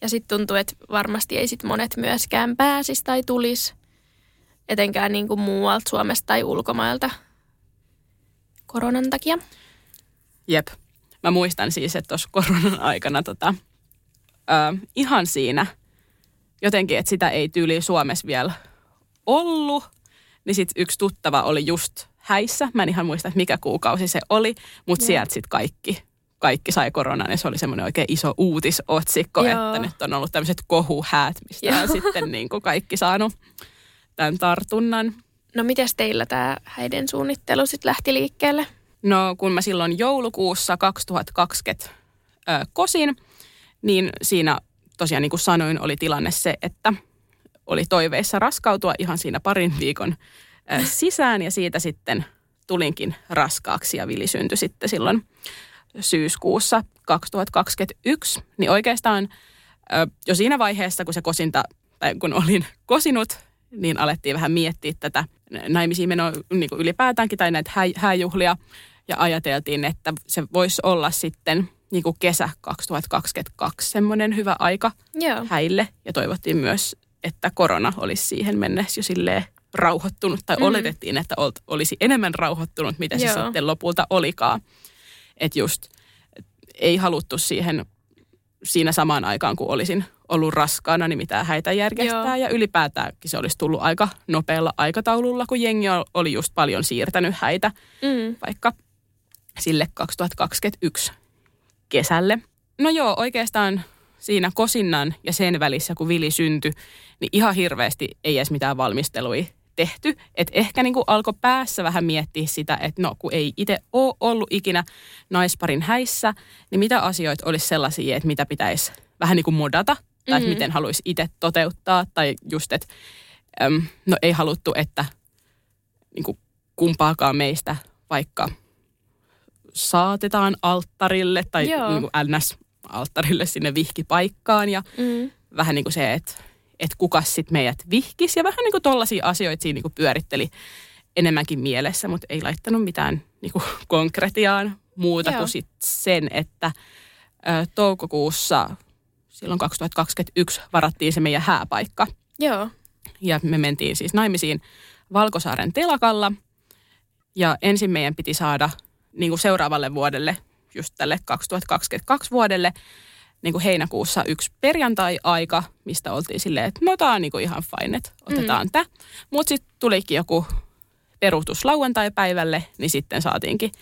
Ja sitten tuntuu, että varmasti ei sit monet myöskään pääsisi tai tulisi, etenkään niin kuin muualta Suomesta tai ulkomailta koronan takia. Jep. Mä muistan siis, että tuossa koronan aikana tota, ö, ihan siinä jotenkin, että sitä ei tyyli Suomessa vielä ollut, niin sitten yksi tuttava oli just häissä. Mä en ihan muista, että mikä kuukausi se oli, mutta Joo. sieltä sitten kaikki, kaikki sai koronan ja se oli semmoinen oikein iso uutisotsikko, Joo. että nyt on ollut tämmöiset kohuhäät, mistä on sitten niin kuin kaikki saanut tämän tartunnan. No mites teillä tämä häiden suunnittelu sitten lähti liikkeelle? No kun mä silloin joulukuussa 2020 ö, kosin, niin siinä tosiaan niin kuin sanoin, oli tilanne se, että oli toiveissa raskautua ihan siinä parin viikon ö, sisään ja siitä sitten tulinkin raskaaksi ja Vili syntyi sitten silloin syyskuussa 2021. Niin oikeastaan ö, jo siinä vaiheessa, kun se kosinta, tai kun olin kosinut, niin alettiin vähän miettiä tätä naimisiin menoa niin kuin ylipäätäänkin tai näitä hää, hääjuhlia. Ja ajateltiin, että se voisi olla sitten niin kuin kesä 2022 semmoinen hyvä aika Joo. häille. Ja toivottiin myös, että korona olisi siihen mennessä jo silleen rauhoittunut tai mm. oletettiin, että ol, olisi enemmän rauhoittunut, mitä se Joo. sitten lopulta olikaan. Että just ei haluttu siihen siinä samaan aikaan, kun olisin ollut raskaana, niin mitään häitä järjestää. Joo. Ja ylipäätäänkin se olisi tullut aika nopealla aikataululla, kun jengi oli just paljon siirtänyt häitä Mm. vaikka sille 2021 kesälle. No joo, oikeastaan siinä kosinnan ja sen välissä, kun Vili syntyi, niin ihan hirveästi ei edes mitään valmistelui tehty. Että ehkä niin alkoi päässä vähän miettiä sitä, että no kun ei itse ole ollut ikinä naisparin häissä, niin mitä asioita olisi sellaisia, että mitä pitäisi vähän niin kuin modata, tai mm-hmm. että Mhm. miten haluaisi itse toteuttaa, tai just, että äm, no ei haluttu, että niin kuin kumpaakaan meistä vaikka saatetaan alttarille tai Joo. niin kuin NS-alttarille sinne vihkipaikkaan ja Mm. vähän niin kuin se, että, että kuka sitten meidät vihkisi ja vähän niin kuin tollaisia asioita siinä niin kuin pyöritteli enemmänkin mielessä, mutta ei laittanut mitään niin kuin konkretiaan muuta Joo. kuin sit sen, että ö, toukokuussa silloin 2021 varattiin se meidän hääpaikka Joo. ja me mentiin siis naimisiin Valkosaaren telakalla. Ja ensin meidän piti saada niin kuin seuraavalle vuodelle, just tälle 2022 vuodelle, niin kuin heinäkuussa yksi perjantai-aika, mistä oltiin silleen, että no tämä on niin kuin ihan fine, että otetaan mm. tämä. Mutta sitten tulikin joku peruutus lauantai-päivälle, niin sitten saatiinkin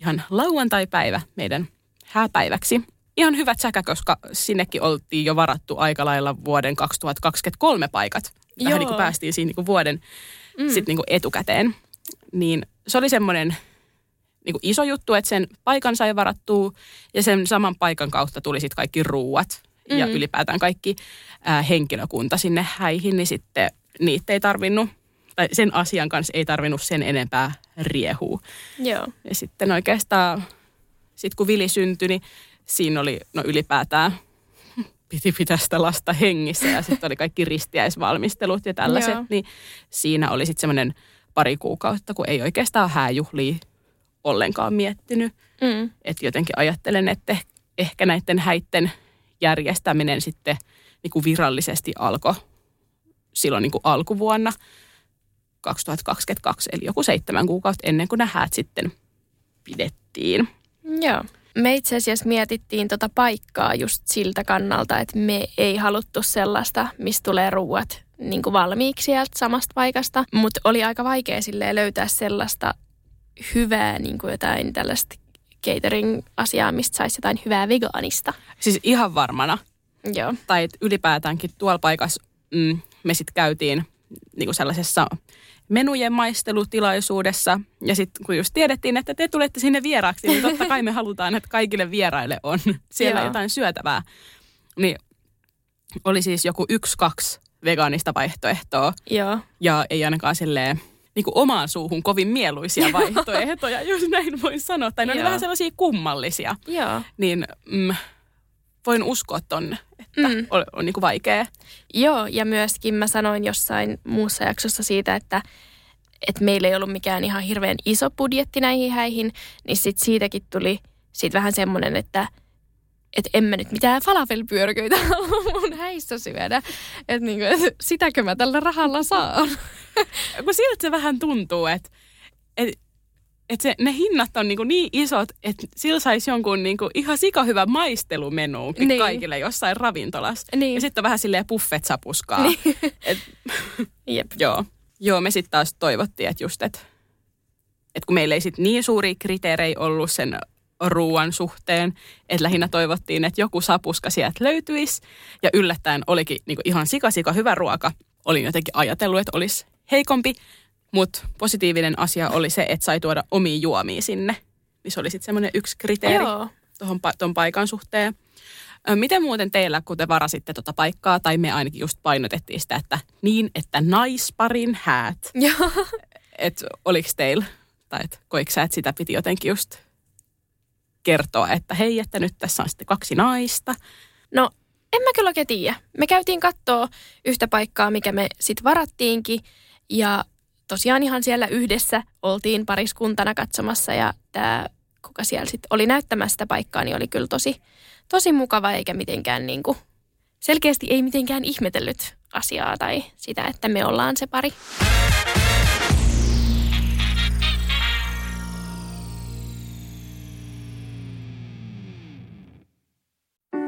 ihan lauantai-päivä meidän hääpäiväksi. Ihan hyvät säkä, koska sinnekin oltiin jo varattu aika lailla vuoden 2023 paikat. Vähän Joo. niin kuin päästiin siinä niin kuin vuoden mm. sit niin kuin etukäteen. Niin se oli semmoinen niin kuin iso juttu, että sen paikan sai varattua ja sen saman paikan kautta tuli sitten kaikki ruuat mm. ja ylipäätään kaikki ää, henkilökunta sinne häihin, niin sitten niitä ei tarvinnut, tai sen asian kanssa ei tarvinnut sen enempää riehua. Joo. Ja sitten oikeastaan, sit kun Vili syntyi, niin siinä oli no ylipäätään piti pitää sitä lasta hengissä ja sitten oli kaikki ristiäisvalmistelut ja tällaiset, Joo. niin siinä oli sitten semmoinen pari kuukautta, kun ei oikeastaan hääjuhlia ollenkaan miettinyt. Mm. Että jotenkin ajattelen, että ehkä näiden häitten järjestäminen sitten niin kuin virallisesti alkoi silloin niin kuin alkuvuonna 2022, eli joku seitsemän kuukautta ennen kuin nämä häät sitten pidettiin. Joo. Me itse asiassa mietittiin tota paikkaa just siltä kannalta, että me ei haluttu sellaista, mistä tulee ruuat niin kuin valmiiksi sieltä samasta paikasta. Mutta oli aika vaikea silleen löytää sellaista hyvää niin kuin jotain tällaista catering-asiaa, mistä saisi jotain hyvää vegaanista. Siis ihan varmana. Joo. Tai ylipäätäänkin tuolla paikassa mm, me sitten käytiin niin kuin sellaisessa menujen maistelutilaisuudessa. Ja sitten kun just tiedettiin, että te tulette sinne vieraaksi, niin totta kai me halutaan, että kaikille vieraille on siellä Joo. jotain syötävää. Niin oli siis joku yksi, kaksi vegaanista vaihtoehtoa. Joo. Ja ei ainakaan silleen niin kuin omaan suuhun kovin mieluisia vaihtoehtoja, jos näin voin sanoa. Tai ne oli vähän sellaisia kummallisia. Joo. Niin mm, voin uskoa tonne, että mm. on, on niin kuin vaikea. Joo, ja myöskin mä sanoin jossain muussa jaksossa siitä, että, että meillä ei ollut mikään ihan hirveän iso budjetti näihin häihin, niin sit siitäkin tuli sit vähän semmoinen, että että en mä nyt mitään falafelpyörköitä mun häissä syödä. Että niinku, et sitäkö mä tällä rahalla saan? Kun siltä se vähän tuntuu, että et, et se, ne hinnat on niinku niin isot, että sillä saisi jonkun niinku ihan sikahyvä maistelumenu niin. Kaikille jossain ravintolassa. Niin. Ja sitten on vähän silleen buffet-sapuskaa. Niin. Et, Jep. joo. joo, me sitten taas toivottiin, että just, että et kun meillä ei sit niin suuria kriteerejä ollut sen ruoan suhteen, että lähinnä toivottiin, että joku sapuska sieltä löytyisi. Ja yllättäen olikin niinku ihan sikasika hyvä ruoka. Olin jotenkin ajatellut, että olisi heikompi, mutta positiivinen asia oli se, että sai tuoda omia juomia sinne. Niin se oli sitten semmoinen yksi kriteeri tuohon pa- ton paikan suhteen. Miten muuten teillä, kun te varasitte tuota paikkaa, tai me ainakin just painotettiin sitä, että niin, että naisparin häät. Joo. Että oliko teillä, tai et, koiko sä, että sitä piti jotenkin just kertoa, että hei, että nyt tässä on sitten kaksi naista. No, en mä kyllä oikein tiedä. Me käytiin kattoo yhtä paikkaa, mikä me sit varattiinkin. Ja tosiaan ihan siellä yhdessä oltiin pariskuntana katsomassa. Ja tämä, kuka siellä sitten oli näyttämässä sitä paikkaa, niin oli kyllä tosi, tosi mukava eikä mitenkään niin kuin, selkeästi ei mitenkään ihmetellyt asiaa tai sitä, että me ollaan se pari.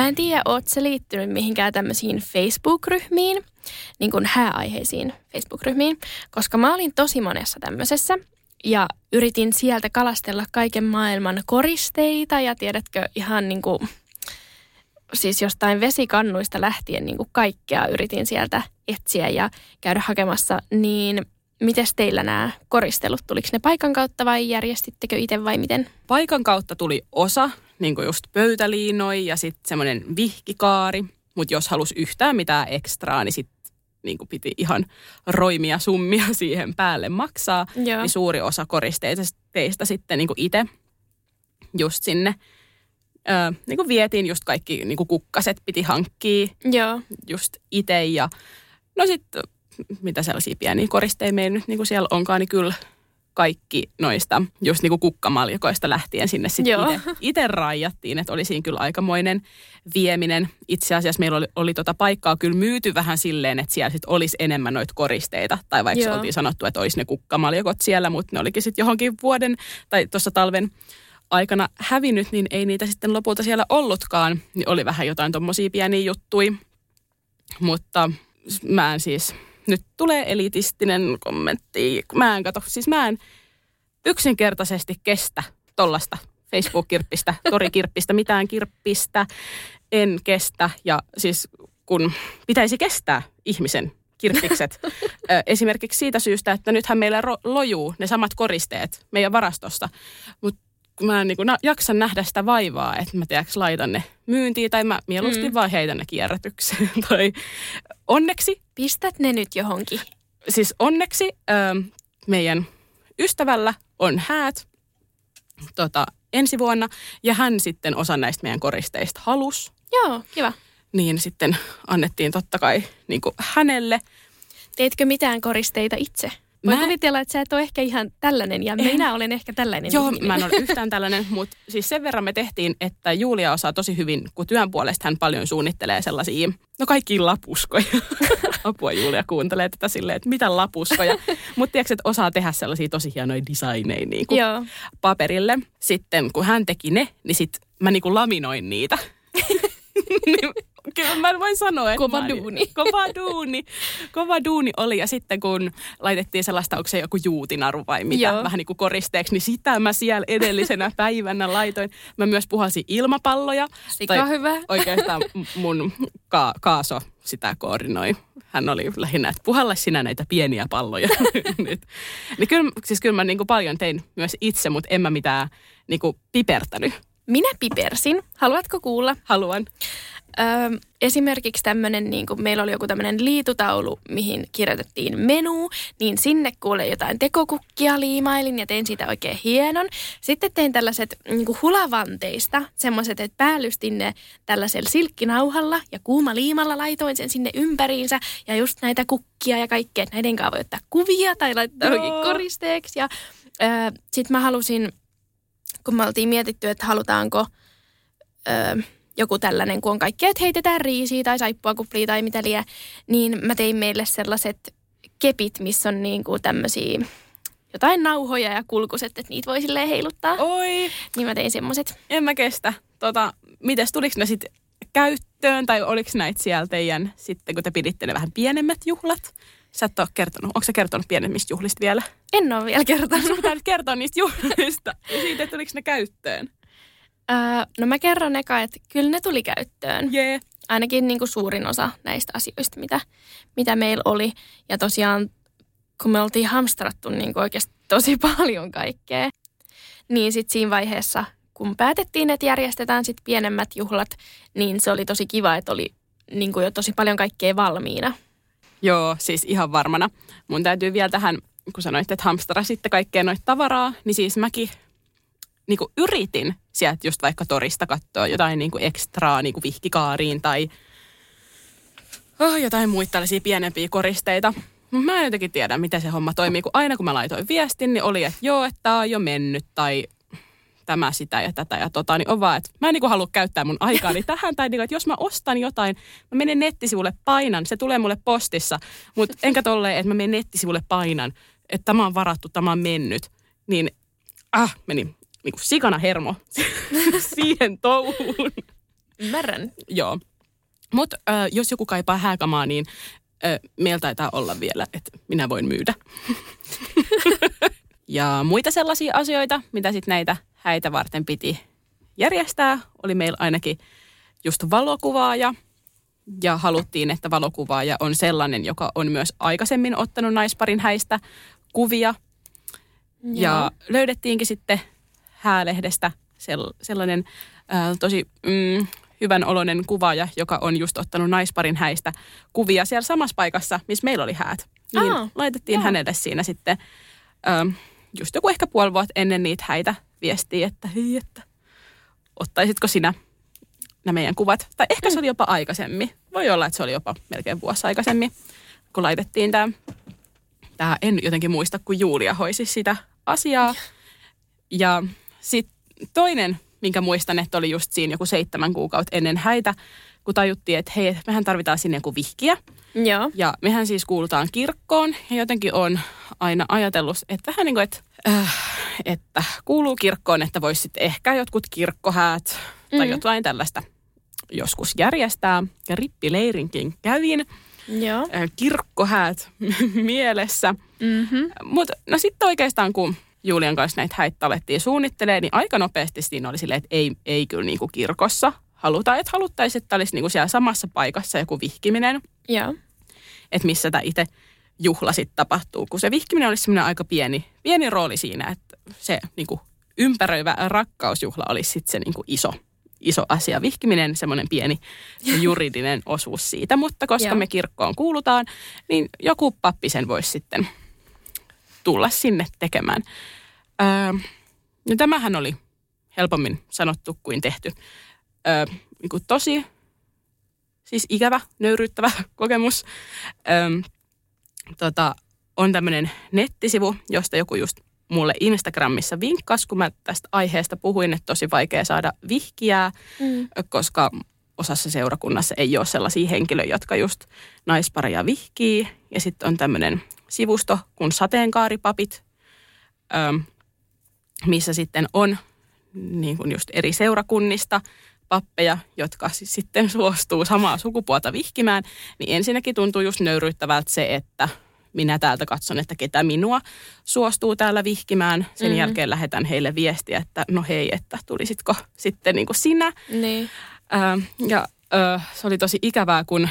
Mä en tiedä, oot sä liittynyt mihinkään tämmöisiin Facebook-ryhmiin, niin kuin hääaiheisiin Facebook-ryhmiin, koska mä olin tosi monessa tämmöisessä ja yritin sieltä kalastella kaiken maailman koristeita ja tiedätkö ihan niin kuin, siis jostain vesikannuista lähtien niin kuin kaikkea yritin sieltä etsiä ja käydä hakemassa, niin miten teillä nämä koristelut, tuliko ne paikan kautta vai järjestittekö itse vai miten? Paikan kautta tuli osa, niin kuin just pöytäliinoi ja sitten semmoinen vihkikaari. Mutta jos halusi yhtään mitään ekstraa, niin sitten niin kuin piti ihan roimia summia siihen päälle maksaa. Joo. Niin suuri osa koristeista teistä sitten niin kuin itse just sinne ö, niin kuin vietiin just kaikki niin kuin kukkaset piti hankkia Joo, just itse ja no sitten mitä sellaisia pieniä koristeja meillä nyt niin kuin siellä onkaan, niin kyllä kaikki noista just niin kuin kukkamaljakoista lähtien sinne sitten itse raijattiin, että oli siinä kyllä aikamoinen vieminen. Itse asiassa meillä oli, oli tota paikkaa kyllä myyty vähän silleen, että siellä sitten olisi enemmän noita koristeita. Tai vaikka Joo. oltiin sanottu, että olisi ne kukkamaljakot siellä, mutta ne olikin sitten johonkin vuoden tai tuossa talven aikana hävinnyt, niin ei niitä sitten lopulta siellä ollutkaan. Niin oli vähän jotain tommosia pieniä juttui. Mutta mä en siis, nyt tulee elitistinen kommentti. Mä en kato, siis mä en yksinkertaisesti kestä tollasta Facebook-kirppistä, torikirppistä, mitään kirppistä. En kestä ja siis kun pitäisi kestää ihmisen kirppikset. Esimerkiksi siitä syystä, että nythän meillä ro- lojuu ne samat koristeet meidän varastossa. Mutta mä en niin na- jaksa nähdä sitä vaivaa, että mä tiedäks, laitan ne myyntiin tai mä mieluusti mm. vaan heitän ne kierrätykseen. tai onneksi, pistät ne nyt johonkin. siis onneksi ö, meidän ystävällä on häät tota, ensi vuonna ja hän sitten osa näistä meidän koristeista halus. Joo, kiva. Niin sitten annettiin totta kai niin hänelle. Teetkö mitään koristeita itse? Voi Mä- kuvitella, että sä et ole ehkä ihan tällainen ja minä olen ehkä tällainen Joo, ihminen. mä en ole yhtään tällainen, mutta siis sen verran me tehtiin, että Julia osaa tosi hyvin, kun työn puolesta hän paljon suunnittelee sellaisia, no kaikki lapuskoja. Apua Julia kuuntelee tätä silleen, että mitä lapuskoja. Mutta tiedätkö, että osaa tehdä sellaisia tosi hienoja designeja niin kuin Joo. paperille. Sitten kun hän teki ne, niin sit mä niin kuin laminoin niitä. kyllä mä voin sanoa, että Kova mä duuni. Kova duuni. Kova duuni oli ja sitten kun laitettiin sellaista, onko se joku juutinaru vai mitä, Joo. vähän niin kuin koristeeksi, niin sitä mä siellä edellisenä päivänä laitoin. Mä myös puhalsin ilmapalloja. Sika hyvä. Oikeastaan mun ka- kaaso sitä koordinoi. Hän oli lähinnä, että puhalla sinä näitä pieniä palloja nyt. Niin kyllä, siis kyllä mä niin kuin paljon tein myös itse, mutta en mä mitään niin kuin pipertänyt. Minä pipersin. Haluatko kuulla? Haluan. Öö, esimerkiksi tämmöinen, niin kuin meillä oli joku tämmöinen liitutaulu, mihin kirjoitettiin menu, niin sinne kuule jotain tekokukkia liimailin ja tein siitä oikein hienon. Sitten tein tällaiset niin hulavanteista, semmoiset, että päällystin ne tällaisella silkkinauhalla ja kuuma liimalla laitoin sen sinne ympäriinsä ja just näitä kukkia ja kaikkea, että näiden kanssa voi ottaa kuvia tai laittaa oikein koristeeksi. Ja öö, sitten mä halusin, kun me oltiin mietitty, että halutaanko öö, joku tällainen, kun on kaikkea, että heitetään riisiä tai saippua kuplia tai mitä liian, niin mä tein meille sellaiset kepit, missä on niin kuin tämmöisiä jotain nauhoja ja kulkuset, että niitä voi silleen heiluttaa. Oi, Niin mä tein semmoiset. en mä kestä. Tota, mites tuliko ne sitten käyttöön tai oliko näitä siellä teidän, sitten kun te piditte ne vähän pienemmät juhlat? Sä et ole kertonut, onko sä kertonut pienemmistä juhlista vielä? En ole vielä kertonut. Sun pitää nyt kertoa niistä juhlista ja siitä, että tuliko ne käyttöön. Öö, no mä kerron eka, että kyllä ne tuli käyttöön. Yeah. Ainakin niin kuin suurin osa näistä asioista, mitä, mitä meillä oli. Ja tosiaan, kun me oltiin hamstrattu niin kuin oikeasti tosi paljon kaikkea, niin sitten siinä vaiheessa, kun päätettiin, että järjestetään sitten pienemmät juhlat, niin se oli tosi kiva, että oli niin kuin jo tosi paljon kaikkea valmiina. Joo, siis ihan varmana. Mun täytyy vielä tähän kun sanoit, että hamstrasitte kaikkea noita tavaraa, niin siis mäkin niin kuin yritin sieltä just vaikka torista katsoa jotain niin kuin ekstraa niin kuin vihkikaariin tai oh, jotain muita tällaisia pienempiä koristeita. Mä en jotenkin tiedä, miten se homma toimii, kun aina kun mä laitoin viestin, niin oli, että joo, että tää on jo mennyt tai tämä, sitä ja tätä ja tota, niin on vaan, että mä en niin halua käyttää mun aikaani tähän. Tai niin, että jos mä ostan jotain, mä menen nettisivulle painan, se tulee mulle postissa, mutta enkä tolleen, että mä menen nettisivulle painan, että tämä on varattu, tämä on mennyt. Niin, ah, meni niin kuin sikana hermo siihen touhuun. Ymmärrän. Joo. Mutta jos joku kaipaa hääkamaa, niin ö, meillä taitaa olla vielä, että minä voin myydä. ja muita sellaisia asioita, mitä sitten näitä häitä varten piti järjestää, oli meillä ainakin just valokuvaaja. Ja haluttiin, että valokuvaaja on sellainen, joka on myös aikaisemmin ottanut naisparin häistä kuvia. Ja löydettiinkin sitten häälehdestä sell- sellainen ää, tosi mm, hyvän oloinen kuvaaja, joka on just ottanut naisparin häistä kuvia siellä samassa paikassa, missä meillä oli häät. Niin Aa, laitettiin joo. hänelle siinä sitten ää, just joku ehkä puoli vuotta ennen niitä häitä viestiä, että hei, että ottaisitko sinä nämä meidän kuvat. Tai ehkä se oli jopa aikaisemmin. Voi olla, että se oli jopa melkein vuosi aikaisemmin, kun laitettiin tämä. Tämä en jotenkin muista, kun Julia hoisi sitä asiaa. Ja sitten toinen, minkä muistan, että oli just siinä joku seitsemän kuukautta ennen häitä, kun tajuttiin, että hei, mehän tarvitaan sinne joku vihkiä. Joo. Ja mehän siis kuulutaan kirkkoon ja jotenkin on aina ajatellut, että vähän niin kuin, että, äh, että kuuluu kirkkoon, että voisi sitten ehkä jotkut kirkkohäät tai Mhm. jotain tällaista joskus järjestää. Ja rippileirinkin kävin, Joo. äh, kirkkohäät mielessä. Mm-hmm. Mutta no sitten oikeastaan kun Julian kanssa näitä häitä alettiin suunnittelemaan, niin aika nopeasti siinä oli silleen, että ei, ei kyllä niinku kirkossa haluta. Että haluttaisiin, että olisi niinku siellä samassa paikassa joku vihkiminen, Joo. että missä tämä itse juhla sitten tapahtuu. Kun se vihkiminen olisi semmoinen aika pieni, pieni rooli siinä, että se niinku ympäröivä rakkausjuhla olisi sitten se niinku iso, iso asia. Vihkiminen semmoinen pieni juridinen osuus siitä, mutta koska Joo. me kirkkoon kuulutaan, niin joku pappi sen voisi sitten tulla sinne tekemään. Öö, no tämähän oli helpommin sanottu kuin tehty. Öö, niin kuin tosi siis ikävä, nöyryyttävä kokemus. Öö, tota, on tämmöinen nettisivu, josta joku just mulle Instagramissa vinkkasi, kun mä tästä aiheesta puhuin, että tosi vaikea saada vihkiää, Mm. koska osassa seurakunnassa ei ole sellaisia henkilöitä, jotka just naispareja vihkii. Ja sitten on tämmöinen sivusto kuin sateenkaaripapit, öö, missä sitten on niin kuin just eri seurakunnista pappeja, jotka siis sitten suostuu samaa sukupuolta vihkimään. Niin ensinnäkin tuntuu just nöyryyttävältä se, että minä täältä katson, että ketä minua suostuu täällä vihkimään. Sen Mhm. mm-hmm. jälkeen lähetän heille viestiä, että no hei, että tulisitko sitten niin kuin sinä. Niin. Ää, ja ää, se oli tosi ikävää, kun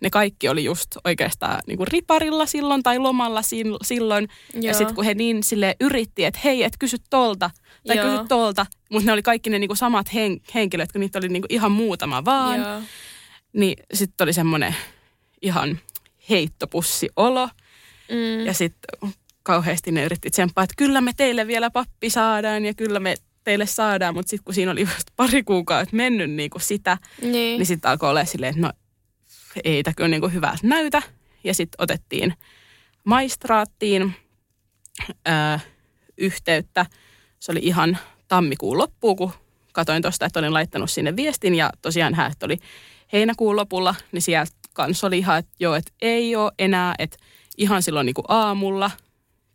ne kaikki oli just oikeastaan niin kuin riparilla silloin tai lomalla sil- silloin. Ja Joo. sitten kun he niin sille yritti, että hei, et kysy tolta tai Joo. kysy tolta, mutta ne oli kaikki ne niin kuin samat hen- henkilöt, kun niitä oli niin kuin ihan muutama vaan. Joo. Niin sitten oli semmoinen ihan heittopussi-olo. Mm. Ja sitten kauheasti ne yritti tsemppaa, että kyllä me teille vielä pappi saadaan ja kyllä me teille saadaan. Mutta sitten kun siinä oli just pari kuukautta mennyt niin kuin sitä, Niin. niin sitten alkoi olla silleen, että no ei tämä kyllä niin kuin hyvältä näytä. Ja sitten otettiin maistraattiin ää, yhteyttä. Se oli ihan tammikuun loppuun, kun katoin tuosta, että olin laittanut sinne viestin. Ja tosiaan häät oli heinäkuun lopulla, niin sieltä kanssa oli ihan, että joo, että ei ole enää, että ihan silloin niin kuin aamulla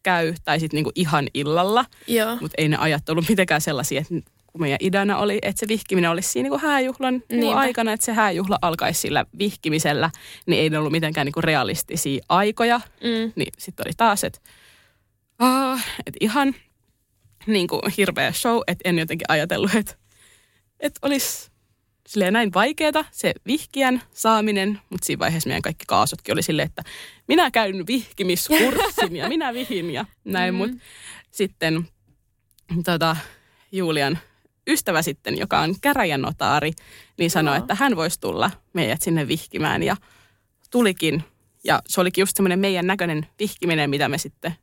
käy tai sitten niin kuin ihan illalla. Mutta ei ne ajat ollut mitenkään sellaisia, että kun meidän idänä oli, että se vihkiminen olisi siinä niin hääjuhlan niin aikana, että se hääjuhla alkaisi sillä vihkimisellä, niin ei ne ollut mitenkään niin realistisia aikoja. Mm. Niin sitten oli taas, että, ah, että ihan niin kuin hirveä show, että en jotenkin ajatellut, että, että olisi silleen näin vaikeeta se vihkiän saaminen, mutta siinä vaiheessa meidän kaikki kaasutkin oli silleen, että minä käyn vihkimiskurssin ja minä vihin ja näin, Mhm. mm. mutta sitten tota, Julian ystävä sitten, joka on käräjänotaari, niin sanoi, että hän voisi tulla meidät sinne vihkimään ja tulikin. Ja se olikin just semmoinen meidän näköinen vihkiminen, mitä me sitten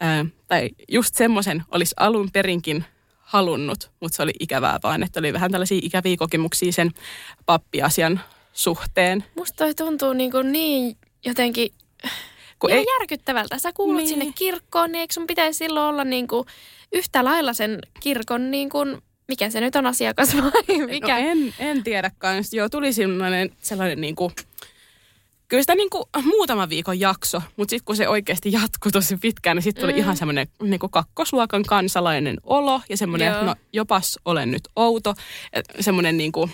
ää, tai just semmoisen olisi alun perinkin halunnut, mutta se oli ikävää vaan, että oli vähän tällaisia ikäviä kokemuksia sen pappiasian suhteen. Musta toi tuntuu niin, kuin niin jotenkin Kun ihan ei, järkyttävältä. Sä kuulut Niin. niin. sinne kirkkoon, niin eikö sun pitäisi silloin olla niin kuin yhtä lailla sen kirkon, niin kuin, mikä se nyt on asiakas vai mikä? No en, en tiedä. Joo, tuli sellainen, sellainen niinku, kyllä sitä niinku muutama viikon jakso, mutta sitten kun se oikeasti jatkui tosi pitkään, niin sitten tuli Mm. ihan semmoinen niinku kakkosluokan kansalainen olo ja semmoinen, no jopas olen nyt outo. Semmoinen niinku,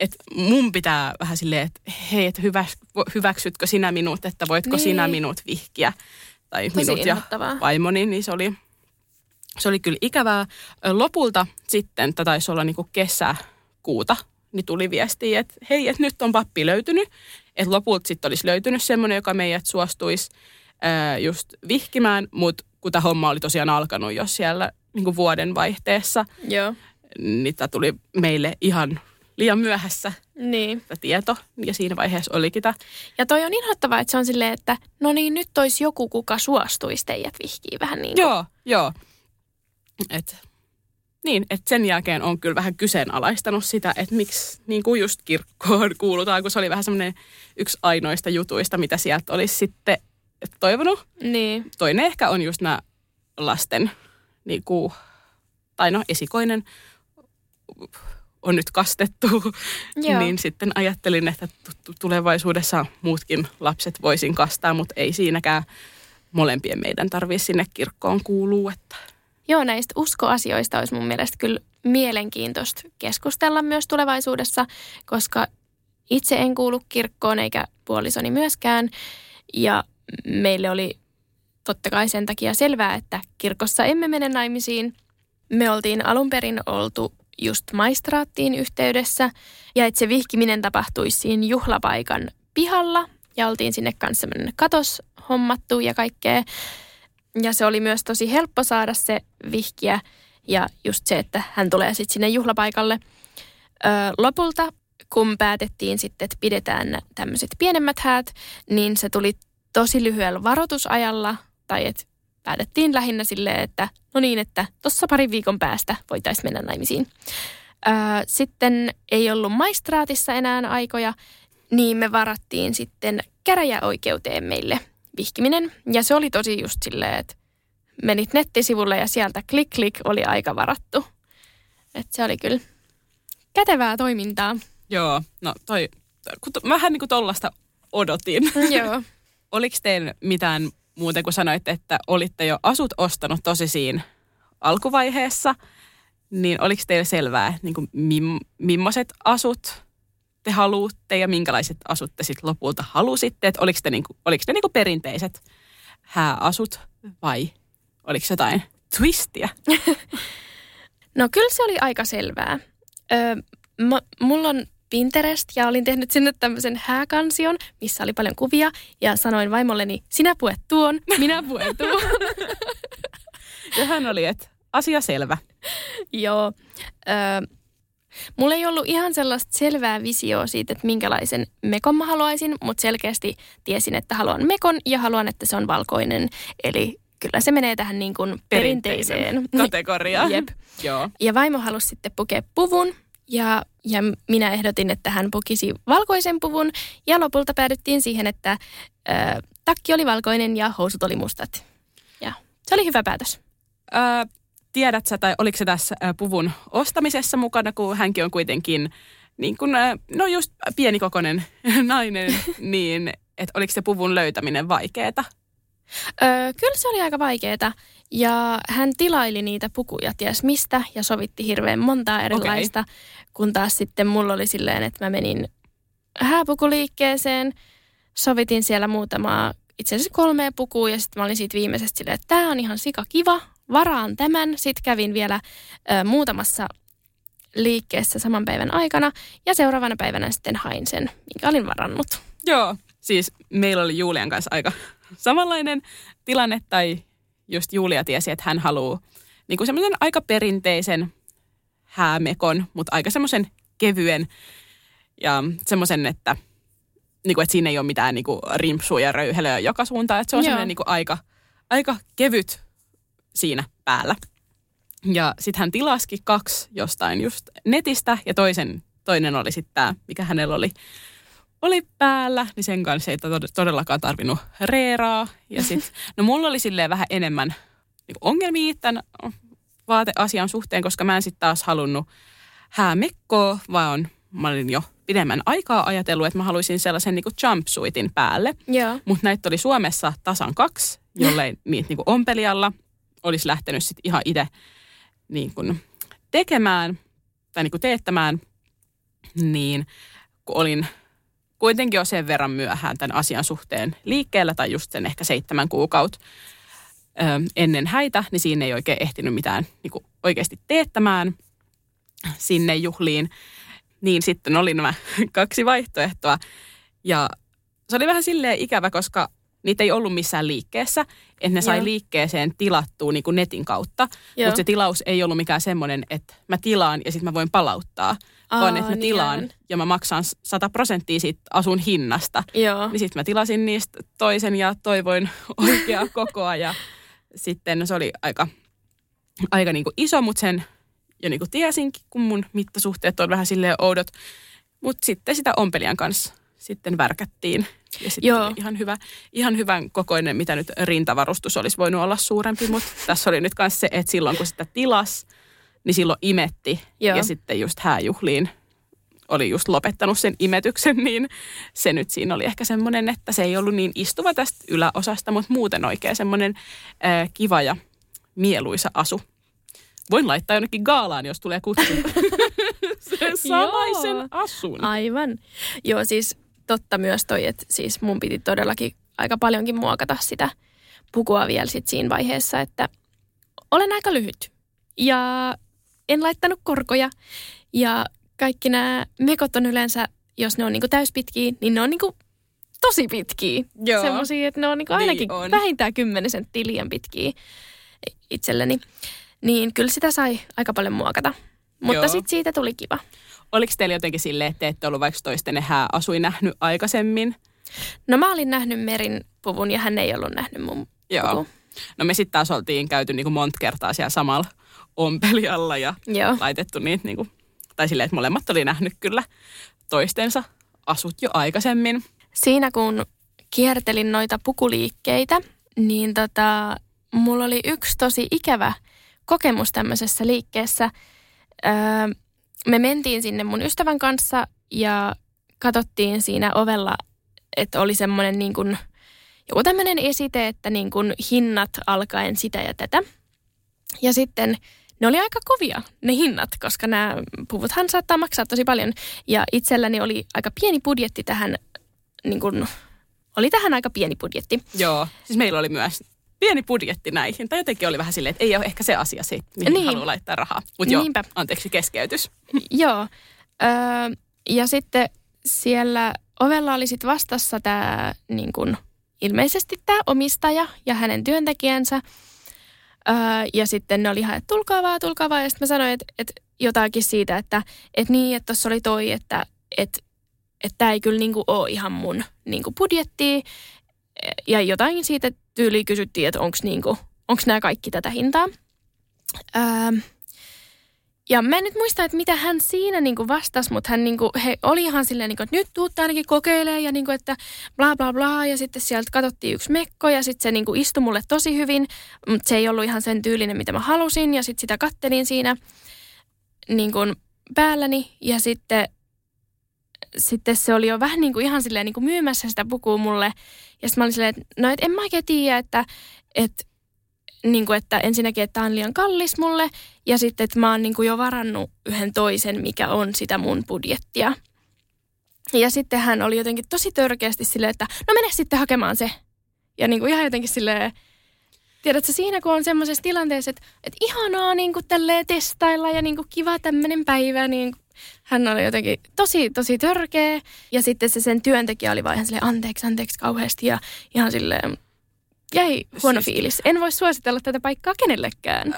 että mun pitää vähän silleen, että hei, että hyvä, hyväksytkö sinä minut, että voitko Niin. sinä minut vihkiä. Tai Tosi minut ja vaimoni, niin se oli, se oli kyllä ikävää. Lopulta sitten, tämä taisi olla niinku kesäkuuta, niin tuli viesti, että hei, että nyt on pappi löytynyt. Että lopulta sitten olisi löytynyt semmoinen, joka meidät suostuisi ää, just vihkimään, mutta kun tämä homma oli tosiaan alkanut jo siellä niinku vuoden vaihteessa, Joo. niin tämä tuli meille ihan liian myöhässä Niin. tämä tieto. Ja siinä vaiheessa olikin tämä. Ja toi on inhottavaa, että se on silleen, että no niin, nyt olisi joku, kuka suostuisi teidät vihkiin vähän niin kuin. Joo, joo. Et, niin, että sen jälkeen on kyllä vähän kyseenalaistanut sitä, että miksi niin kuin just kirkkoon kuulutaan, kun se oli vähän semmoinen yksi ainoista jutuista, mitä sieltä olisi sitten toivonut. Niin. Toinen ehkä on just nämä lasten, niin kuin, tai no esikoinen on nyt kastettu, Joo. niin sitten ajattelin, että tu- tu- tulevaisuudessa muutkin lapset voisin kastaa, mutta ei siinäkään molempien meidän tarvitse sinne kirkkoon kuuluu. Että. Joo, näistä uskoasioista olisi mun mielestä kyllä mielenkiintoista keskustella myös tulevaisuudessa, koska itse en kuulu kirkkoon eikä puolisoni myöskään. Ja meille oli totta kai sen takia selvää, että kirkossa emme mene naimisiin. Me oltiin alun perin oltu just maistraattiin yhteydessä ja että se vihkiminen tapahtuisi siinä juhlapaikan pihalla ja oltiin sinne kanssa katos hommattu ja kaikkea. Ja se oli myös tosi helppo saada se vihkiä ja just se, että hän tulee sitten sinne juhlapaikalle. Ö, lopulta, kun päätettiin sitten, että pidetään tämmöiset pienemmät häät, niin se tuli tosi lyhyellä varoitusajalla, tai että päätettiin lähinnä silleen, että no niin, että tuossa parin viikon päästä voitaisiin mennä naimisiin. Ö, sitten ei ollut maistraatissa enää aikoja, niin me varattiin sitten käräjäoikeuteen meille vihkiminen. Ja se oli tosi just silleen, että menit nettisivulle ja sieltä klik klik oli aika varattu. Et se oli kyllä kätevää toimintaa. Joo, no toi, kun vähän niin kuin tollasta odotin. Joo. Oliko teillä mitään muuten kuin sanoitte, että olitte jo asut ostanut tosi siinä alkuvaiheessa, niin oliko teillä selvää, niin kuin mim, millaiset asut te haluatte ja minkälaiset asut te sitten lopulta halusitte? Että oliko, te niin kuin, oliko ne niin kuin perinteiset hääasut vai oliko jotain twistiä? No kyllä se oli aika selvää. Öö, mä, mulla on Pinterest ja olin tehnyt sinne tämmöisen hääkansion, missä oli paljon kuvia ja sanoin vaimolleni, sinä puet tuon, minä puen tuon. Ja hän oli, että asia selvä. Joo. Öö, mulla ei ollut ihan sellaista selvää visioa siitä, että minkälaisen mekon mä haluaisin, mutta selkeästi tiesin, että haluan mekon ja haluan, että se on valkoinen. Eli kyllä se menee tähän niin kuin perinteiseen. kategoria. Jep. Joo. Ja vaimo halusi sitten pukea puvun ja, ja minä ehdotin, että hän pukisi valkoisen puvun. Ja lopulta päädyttiin siihen, että ö, takki oli valkoinen ja housut oli mustat. Ja se oli hyvä päätös. Öö, tiedät sä, tai oliko se tässä ö, puvun ostamisessa mukana, kun hänkin on kuitenkin niin kuin, ö, no just pienikokoinen nainen, niin että oliko se puvun löytäminen vaikeeta? Öö, kyllä se oli aika vaikeaa. Ja hän tilaili niitä pukuja ties mistä ja sovitti hirveän montaa erilaista. Okay. Kun taas sitten mulla oli silleen, että mä menin hääpukuliikkeeseen, sovitin siellä muutamaa, itse asiassa kolmea pukua ja sitten mä olin siitä viimeisestä silleen, että tämä on ihan sika kiva, varaan tämän. Sitten kävin vielä ö, muutamassa liikkeessä saman päivän aikana ja seuraavana päivänä sitten hain sen, minkä olin varannut. Joo. Siis meillä oli Julian kanssa aika samanlainen tilanne, tai just Julia tiesi, että hän haluaa niin kuin semmoisen aika perinteisen häämekon, mutta aika semmoisen kevyen ja semmoisen, että niin kuin, että siinä ei ole mitään niin kuin, rimpsuja ja röyhelöä joka suuntaan. Että se on Joo. semmoinen niin kuin, aika, aika kevyt siinä päällä. Ja sitten hän tilaski kaksi jostain just netistä ja toisen, toinen oli sitten tämä, mikä hänellä oli, oli päällä, niin sen kanssa ei tod- todellakaan tarvinnut reeraa. Ja sit, no mulla oli silleen vähän enemmän niin ongelmia tämän vaateasian suhteen, koska mä en sitten taas halunnut häämekkoa, vaan mä olin jo pidemmän aikaa ajatellut, että mä haluaisin sellaisen niin jumpsuitin päälle. Mutta näitä oli Suomessa tasan kaksi, jollei niitä niin ompelijalla olisi lähtenyt sit ihan itse niin kuin tekemään tai niin kuin teettämään, niin kun olin kuitenkin jo sen verran myöhään tämän asian suhteen liikkeellä tai just sen ehkä seitsemän kuukautta ö, ennen häitä, niin siinä ei oikein ehtinyt mitään niin kuin oikeasti teettämään sinne juhliin. Niin sitten oli nämä kaksi vaihtoehtoa ja se oli vähän silleen ikävä, koska niitä ei ollut missään liikkeessä, että ne sai Joo. liikkeeseen tilattua niin kuin netin kautta. Mutta se tilaus ei ollut mikään semmoinen, että mä tilaan ja sitten mä voin palauttaa, Aa, vaan että mä niin tilaan aivan. ja mä maksan 100 prosenttia siitä asun hinnasta. Joo. Niin sitten mä tilasin niistä toisen ja toivoin oikeaa kokoa ja sitten se oli aika, aika niin kuin iso, mutta sen jo niin kuin tiesinkin, kun mun mittasuhteet on vähän silleen oudot. Mutta sitten sitä ompelijan kanssa sitten värkättiin. Ja sitten Joo. ihan, hyvä, ihan hyvän kokoinen, mitä nyt rintavarustus olisi voinut olla suurempi, mutta tässä oli nyt myös se, että silloin kun sitä tilas, niin silloin imetti. Joo. Ja sitten just hääjuhliin oli just lopettanut sen imetyksen, niin se nyt siinä oli ehkä semmoinen, että se ei ollut niin istuva tästä yläosasta, mutta muuten oikein semmoinen ää, kiva ja mieluisa asu. Voin laittaa jonnekin gaalaan, jos tulee kutsu. Sen samaisen asun. Aivan. Joo, siis totta myös toi, että siis mun piti todellakin aika paljonkin muokata sitä pukua vielä sit siinä vaiheessa, että olen aika lyhyt ja en laittanut korkoja ja kaikki nämä mekot on yleensä, jos ne on niinku täyspitkiä, niin ne on niinku tosi pitkiä. Joo. Semmoisia, että ne on niinku Niin ainakin on. vähintään 10 senttiä liian pitkiä itselleni. Niin kyllä sitä sai aika paljon muokata. Mutta sitten siitä tuli kiva. Oliko teillä jotenkin silleen, että te ette ollut vaikka toistenne hääasui nähnyt aikaisemmin? No mä olin nähnyt Merin puvun ja hän ei ollut nähnyt mun Joo. puvun. No me sitten taas oltiin käyty niinku monta kertaa siellä samalla ompelijalla ja Joo. laitettu niitä, niinku, tai silleen, että molemmat oli nähnyt kyllä toistensa asut jo aikaisemmin. Siinä kun kiertelin noita pukuliikkeitä, niin tota, mulla oli yksi tosi ikävä kokemus tämmöisessä liikkeessä. Öö, me mentiin sinne mun ystävän kanssa ja katsottiin siinä ovella, että oli semmoinen niin kuin, joku tämmöinen esite, että niin kuin hinnat alkaen sitä ja tätä. Ja sitten ne oli aika kovia ne hinnat, koska nämä puvuthan saattaa maksaa tosi paljon. Ja itselläni oli aika pieni budjetti tähän, niin kuin, oli tähän aika pieni budjetti. Joo. Siis meillä oli myös pieni budjetti näihin. Tai jotenkin oli vähän silleen, että ei ole ehkä se asia se, mihin Niin. haluaa laittaa rahaa. Mutta joo, anteeksi keskeytys. Joo. Öö, ja sitten siellä ovella oli sit vastassa tämä niin kun, ilmeisesti tämä omistaja ja hänen työntekijänsä. Öö, ja sitten ne oli ihan, että tulkaa vaan, tulkaa vaan. Ja sitten mä sanoin, että, että jotakin siitä, että, että niin, että tuossa oli toi, että, että, että tämä ei kyllä niin kuin ole ihan mun niin kuin budjettia. Ja jotain siitä tyyliin kysyttiin, että onko niin onko nämä kaikki tätä hintaa. Öö, ja mä en nyt muista, että mitä hän siinä niinku vastasi, mutta hän niinku, he oli ihan silleen, niinku, että nyt tuutte ainakin kokeilemaan ja niinku, että bla bla bla. Ja sitten sieltä katsottiin yksi mekko ja sitten se niinku istui mulle tosi hyvin, mutta se ei ollut ihan sen tyylinen, mitä mä halusin. Ja sitten sitä kattelin siinä niinku päälläni ja sitten, sitten se oli jo vähän niinku ihan silleen niinku myymässä sitä pukua mulle. Ja sitten mä olin silleen, että no et en mä oikein tiedä, että, että niin kuin, että ensinnäkin, että tämä on liian kallis mulle ja sitten, että mä oon niin kuin jo varannut yhden toisen, mikä on sitä mun budjettia. Ja sitten hän oli jotenkin tosi törkeästi silleen, että no mene sitten hakemaan se. Ja niin kuin ihan jotenkin silleen, tiedätkö siinä kun on semmoisessa tilanteessa, että, että ihanaa niin kuin tälleen testailla ja niin kuin kiva tämmöinen päivä, niin hän oli jotenkin tosi, tosi törkeä. Ja sitten se sen työntekijä oli vaan ihan silleen anteeksi, anteeksi kauheasti ja ihan silleen jäi huono Siis- fiilis. En voi suositella tätä paikkaa kenellekään.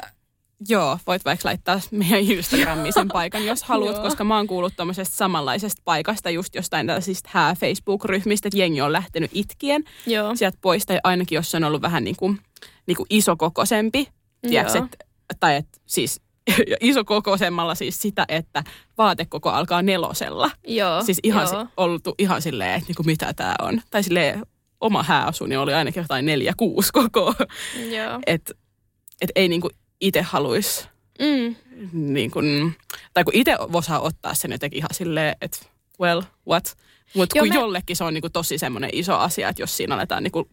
Joo, voit vaikka laittaa meidän Instagramiin sen paikan, jos haluat, koska mä oon kuullut tuommoisesta samanlaisesta paikasta, just jostain tällaisista hää Facebook-ryhmistä, että jengi on lähtenyt itkien Joo. sieltä pois, tai ainakin jos se on ollut vähän niin kuin, niin kuin isokokoisempi, tiedätkö, et, tai et, siis isokokoisemmalla siis sitä, että vaatekoko alkaa nelosella. Joo. Siis ihan joo. si- oltu ihan silleen, että niinku, mitä tämä on. Tai silleen oma hääasuni oli ainakin jotain neljä, kuusi koko. Joo. Että et ei niinku itse haluaisi, Mm. niin kun, tai kun itse osaa ottaa sen jotenkin ihan silleen, että well, what? Mutta kun mä- jollekin se on niinku tosi semmoinen iso asia, että jos siinä aletaan niinku,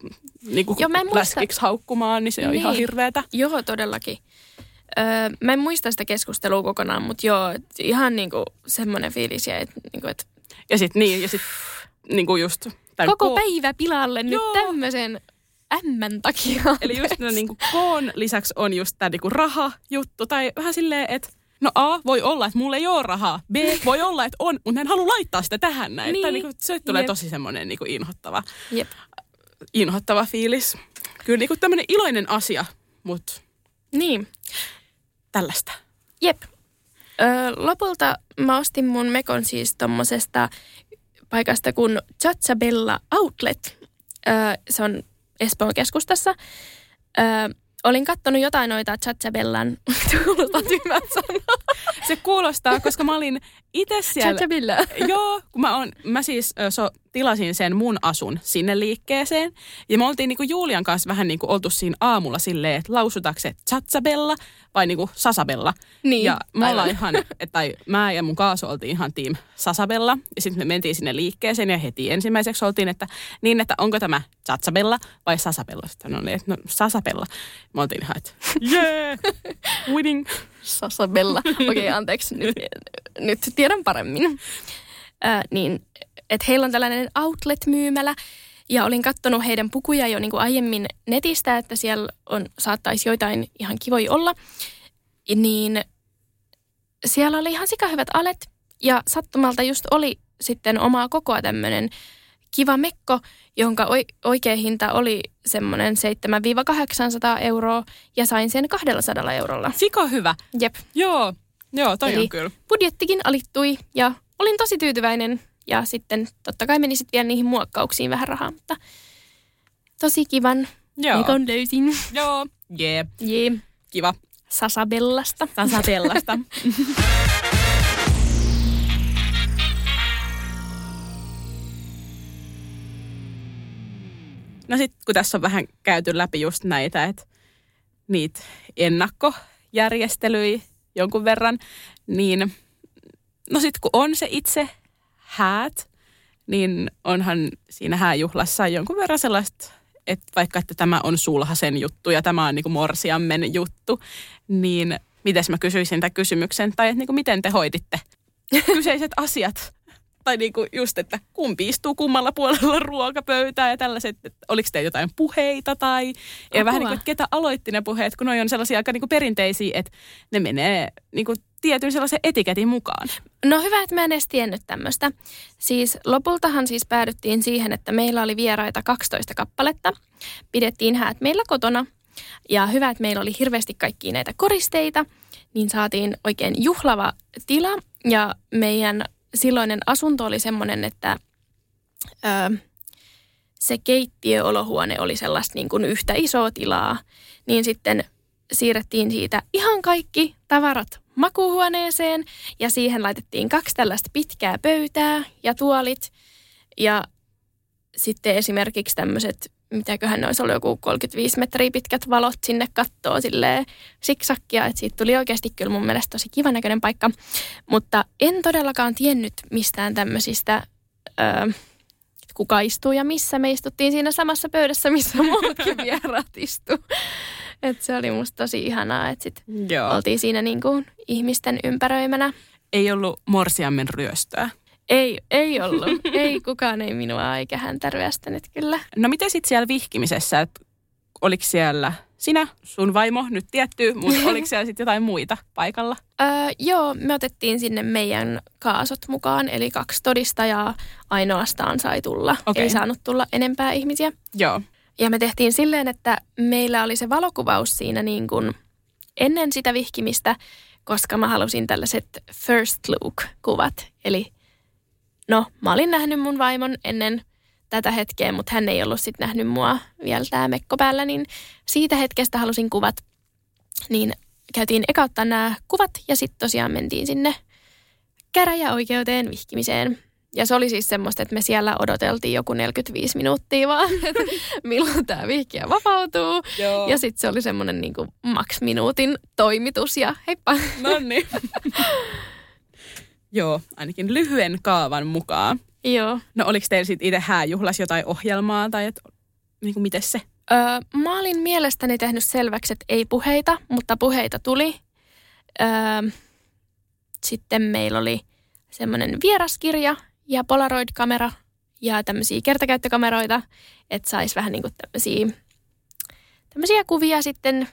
niinku Joo, en muista- läskiksi haukkumaan, niin se on ihan Niin. hirveetä. Joo, todellakin. Öö, mä en muista sitä keskustelua kokonaan, mutta joo, ihan niinku semmoinen fiilis jäi, että niinku, et Ja sitten niin, ja sitten niinku just... Koko ko- päivä pilalle nyt Joo. tämmöisen ämmän takia. Eli just no, niinku koon lisäksi on just tämä niinku raha-juttu, tai vähän silleen, että no A, voi olla, että mulla ei ole rahaa. B, voi olla, että on, mutta en halua laittaa sitä tähän näin. Niin. Tai niinku, se tulee Jep. tosi semmoinen niinku inhottava, Jep. inhottava fiilis. Kyllä niinku tämmöinen iloinen asia, mutta Niin, tällaista. jep. Öö, lopulta mä ostin mun mekon siis tommosesta paikasta kuin Chatsabella Outlet. Öö, se on Espoon keskustassa. Öö, olin kattonut jotain noita Chatsabellan, kuulostaa tyhmän. Se kuulostaa, koska mä olin itse siellä... Chatsabella. Joo, kun mä, on, mä siis ö, so, tilasin sen mun asun sinne liikkeeseen. Ja me oltiin niinku Julian kanssa vähän niinku oltu siinä aamulla silleen, että lausutaanko se Chatsabella vai niinku Sasabella. Niin, ja me aivan. ollaan ihan, et, tai mä ja mun kaasu oltiin ihan team Sasabella. Ja sitten me mentiin sinne liikkeeseen ja heti ensimmäiseksi oltiin, että niin, että onko tämä Chatsabella vai Sasabella. Sitten oli, että no Sasabella. Me oltiin ihan, että yeah, winning. Sasabella. Okei, okay, anteeksi. Nyt, nyt tiedän paremmin. Äh, niin, että heillä on tällainen outlet-myymälä. Ja olin katsonut heidän pukuja jo niin kuin aiemmin netistä, että siellä on, saattaisi joitain ihan kivoja olla. Niin siellä oli ihan sikahyvät alet. Ja sattumalta just oli sitten omaa kokoa tämmöinen kiva mekko, jonka oi- oikea hinta oli semmoinen 700-800 euroa ja sain sen 200 eurolla. Sika hyvä. Jep. Joo, joo, toi Eli- on kyllä. Budjettikin alittui ja olin tosi tyytyväinen. Ja sitten totta kai meni sitten vielä niihin muokkauksiin vähän rahaa, mutta tosi kivan Joo. mekon löysin. Joo, jee, Jee, kiva. Sasabellasta. Tasa sellaista. No sitten kun tässä on vähän käyty läpi just näitä, että niitä ennakkojärjestelyjä jonkun verran, niin no sitten kun on se itse häät, niin onhan siinä hääjuhlassa jonkun verran sellaista, että vaikka että tämä on sulhasen juttu ja tämä on niinku morsiammen juttu, niin mites mä kysyisin tämän kysymyksen, tai että niinku miten te hoiditte kyseiset asiat? Tai niinku just, että kumpi istuu kummalla puolella ruokapöytää ja tällaiset, että oliko teillä jotain puheita tai ja Apua. vähän niin kuin, että ketä aloitti ne puheet, kun ne on sellaisia aika niinku perinteisiä, että ne menee niinku tietyn sellaisen etiketin mukaan. No hyvä, että mä en edes tiennyt tämmöistä. Siis lopultahan siis päädyttiin siihen, että meillä oli vieraita 12 kappaletta. Pidettiin häät meillä kotona. Ja hyvä, että meillä oli hirveästi kaikkia näitä koristeita, niin saatiin oikein juhlava tila. Ja meidän silloinen asunto oli semmoinen, että ö, se keittiöolohuone oli sellaista niin kuin yhtä isoa tilaa. Niin sitten siirrettiin siitä ihan kaikki tavarat makuuhuoneeseen ja siihen laitettiin kaksi tällaista pitkää pöytää ja tuolit ja sitten esimerkiksi tämmöiset, mitäköhän ne olisi ollut joku 35 metriä pitkät valot sinne kattoon silleen siksakkia, että siitä tuli oikeasti kyllä mun mielestä tosi kivan näköinen paikka. Mutta en todellakaan tiennyt mistään tämmöisistä, öö, kuka istuu ja missä. Me istuttiin siinä samassa pöydässä, missä muutkin vieraat istu. Et se oli musta tosi ihanaa, että sit Joo. oltiin siinä niin kuin ihmisten ympäröimänä. Ei ollut morsiammen ryöstöä. Ei, ei ollut. ei, kukaan ei minua eikä häntä ryöstänyt kyllä. No miten sitten siellä vihkimisessä, että oliko siellä sinä, sun vaimo, nyt tietty, mutta oliko siellä sitten jotain muita paikalla? Öö, joo, me otettiin sinne meidän kaasot mukaan, eli kaksi todistajaa ainoastaan sai tulla. Okei. Ei saanut tulla enempää ihmisiä. Joo. Ja me tehtiin silleen, että meillä oli se valokuvaus siinä niin kuin ennen sitä vihkimistä, koska mä halusin tällaiset first look-kuvat. Eli no, mä olin nähnyt mun vaimon ennen tätä hetkeä, mutta hän ei ollut sitten nähnyt mua vielä tämä mekko päällä, niin siitä hetkestä halusin kuvat. Niin käytiin eka ottaa nämä kuvat ja sitten tosiaan mentiin sinne käräjäoikeuteen vihkimiseen. Ja se oli siis semmoista, että me siellä odoteltiin joku 45 minuuttia vaan, että milloin tämä vihkiä vapautuu. Joo. Ja sitten se oli semmoinen niin kuin maks minuutin toimitus ja heippa. No niin. Joo, ainakin lyhyen kaavan mukaan. Joo. No oliko teillä sitten itse hääjuhlas jotain ohjelmaa tai et, niin kuin miten se? Öö, mä olin mielestäni tehnyt selväksi, että ei puheita, mutta puheita tuli. Öö, sitten meillä oli semmoinen vieraskirja ja Polaroid-kamera ja tämmöisiä kertakäyttökameroita, että saisi vähän niin kuin tämmöisiä, tämmöisiä kuvia sitten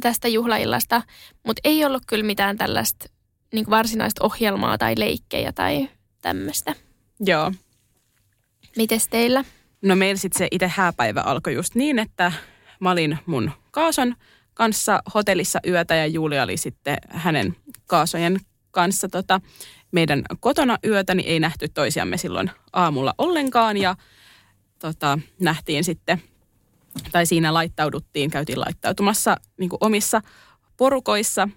tästä juhlaillasta, mutta ei ollut kyllä mitään tällaista niin kuin varsinaista ohjelmaa tai leikkejä tai tämmöistä. Joo. Mites teillä? No meillä sitten se itse hääpäivä alkoi just niin, että mä olin mun kaason kanssa hotellissa yötä ja Julia oli sitten hänen kaasojen kanssa tota, meidän kotona yötä, niin ei nähty toisiamme silloin aamulla ollenkaan ja tota, nähtiin sitten, tai siinä laittauduttiin, käytiin laittautumassa niin omissa porukoissa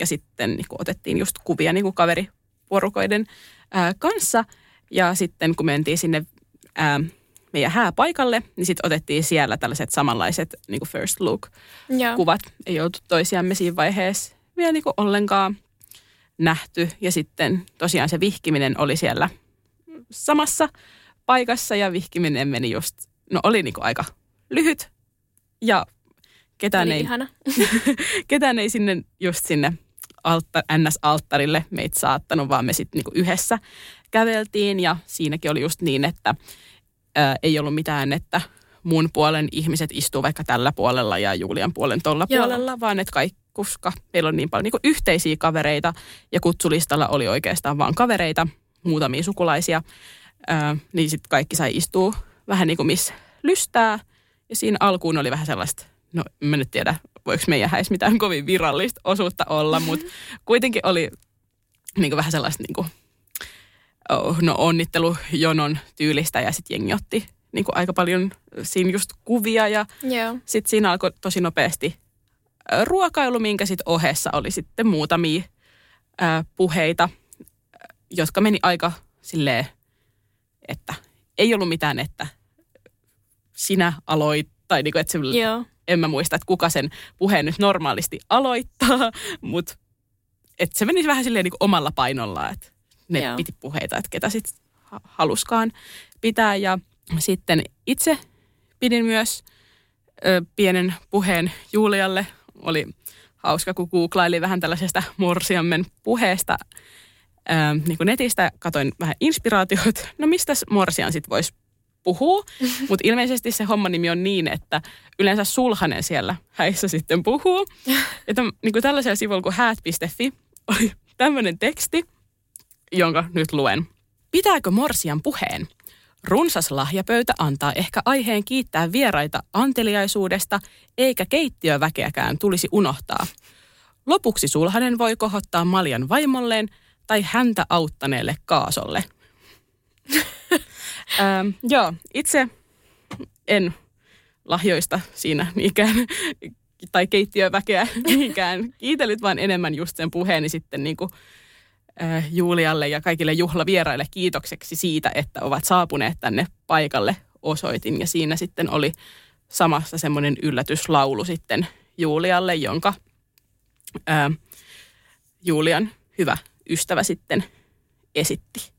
ja sitten niin kuin otettiin just kuvia niin kuin kaveriporukoiden ää, kanssa ja sitten kun mentiin sinne ää, meidän hääpaikalle, niin sitten otettiin siellä tällaiset samanlaiset niin kuin first look Joo. kuvat. Ei oltu toisiamme siinä vaiheessa vielä niin kuin ollenkaan nähty. Ja sitten tosiaan se vihkiminen oli siellä samassa paikassa ja vihkiminen meni just, no oli niin kuin aika lyhyt ja ketään Oli ei, ihana. ketään ei sinne just sinne altta, NS-alttarille meitä saattanut, vaan me sitten niinku yhdessä käveltiin ja siinäkin oli just niin, että ää, ei ollut mitään, että mun puolen ihmiset istuu vaikka tällä puolella ja Julian puolen tolla Joo. puolella, vaan että kaikki, koska meillä on niin paljon niinku yhteisiä kavereita ja kutsulistalla oli oikeastaan vaan kavereita, muutamia sukulaisia, ää, niin sitten kaikki sai istua vähän niin kuin missä lystää. Ja siinä alkuun oli vähän sellaista, no mä nyt tiedä, voiko meidän häissä mitään kovin virallista osuutta olla, mutta kuitenkin oli niin kuin vähän sellaista niin kuin, oh, no onnittelujonon tyylistä ja sitten jengi otti niin kuin aika paljon siinä just kuvia ja Joo. sitten siinä alkoi tosi nopeasti ruokailu, minkä sitten ohessa oli sitten muutamia ää, puheita, jotka meni aika silleen, että ei ollut mitään, että sinä aloit, tai niinku, että se, Joo. En mä muista, että kuka sen puheen nyt normaalisti aloittaa, mutta että se meni vähän silleen niinku omalla painolla, että ne Joo. piti puheita, että ketä sitten haluskaan pitää. Ja sitten itse pidin myös ö, pienen puheen Julialle. Oli hauska, kun googlaili vähän tällaisesta morsiammen puheesta ö, niin kuin netistä. Katoin vähän inspiraatioita. No mistäs morsian sitten voisi puhua? Mutta ilmeisesti se homman nimi on niin, että yleensä sulhanen siellä häissä sitten puhuu. Että niin kuin tällaisella sivulla kuin häät.fi oli tämmöinen teksti, jonka nyt luen. Pitääkö morsian puheen? Runsas lahjapöytä antaa ehkä aiheen kiittää vieraita anteliaisuudesta, eikä keittiöväkeäkään tulisi unohtaa. Lopuksi sulhanen voi kohottaa maljan vaimolleen tai häntä auttaneelle kaasolle. ähm, joo, itse en lahjoista siinä niinkään, tai keittiöväkeä niinkään kiitellyt, vaan enemmän just sen puheeni sitten niin kuin äh, Julialle ja kaikille juhlavieraille kiitokseksi siitä, että ovat saapuneet tänne paikalle osoitin. Ja siinä sitten oli samassa semmoinen yllätyslaulu sitten Julialle, jonka ää, Julian hyvä ystävä sitten esitti.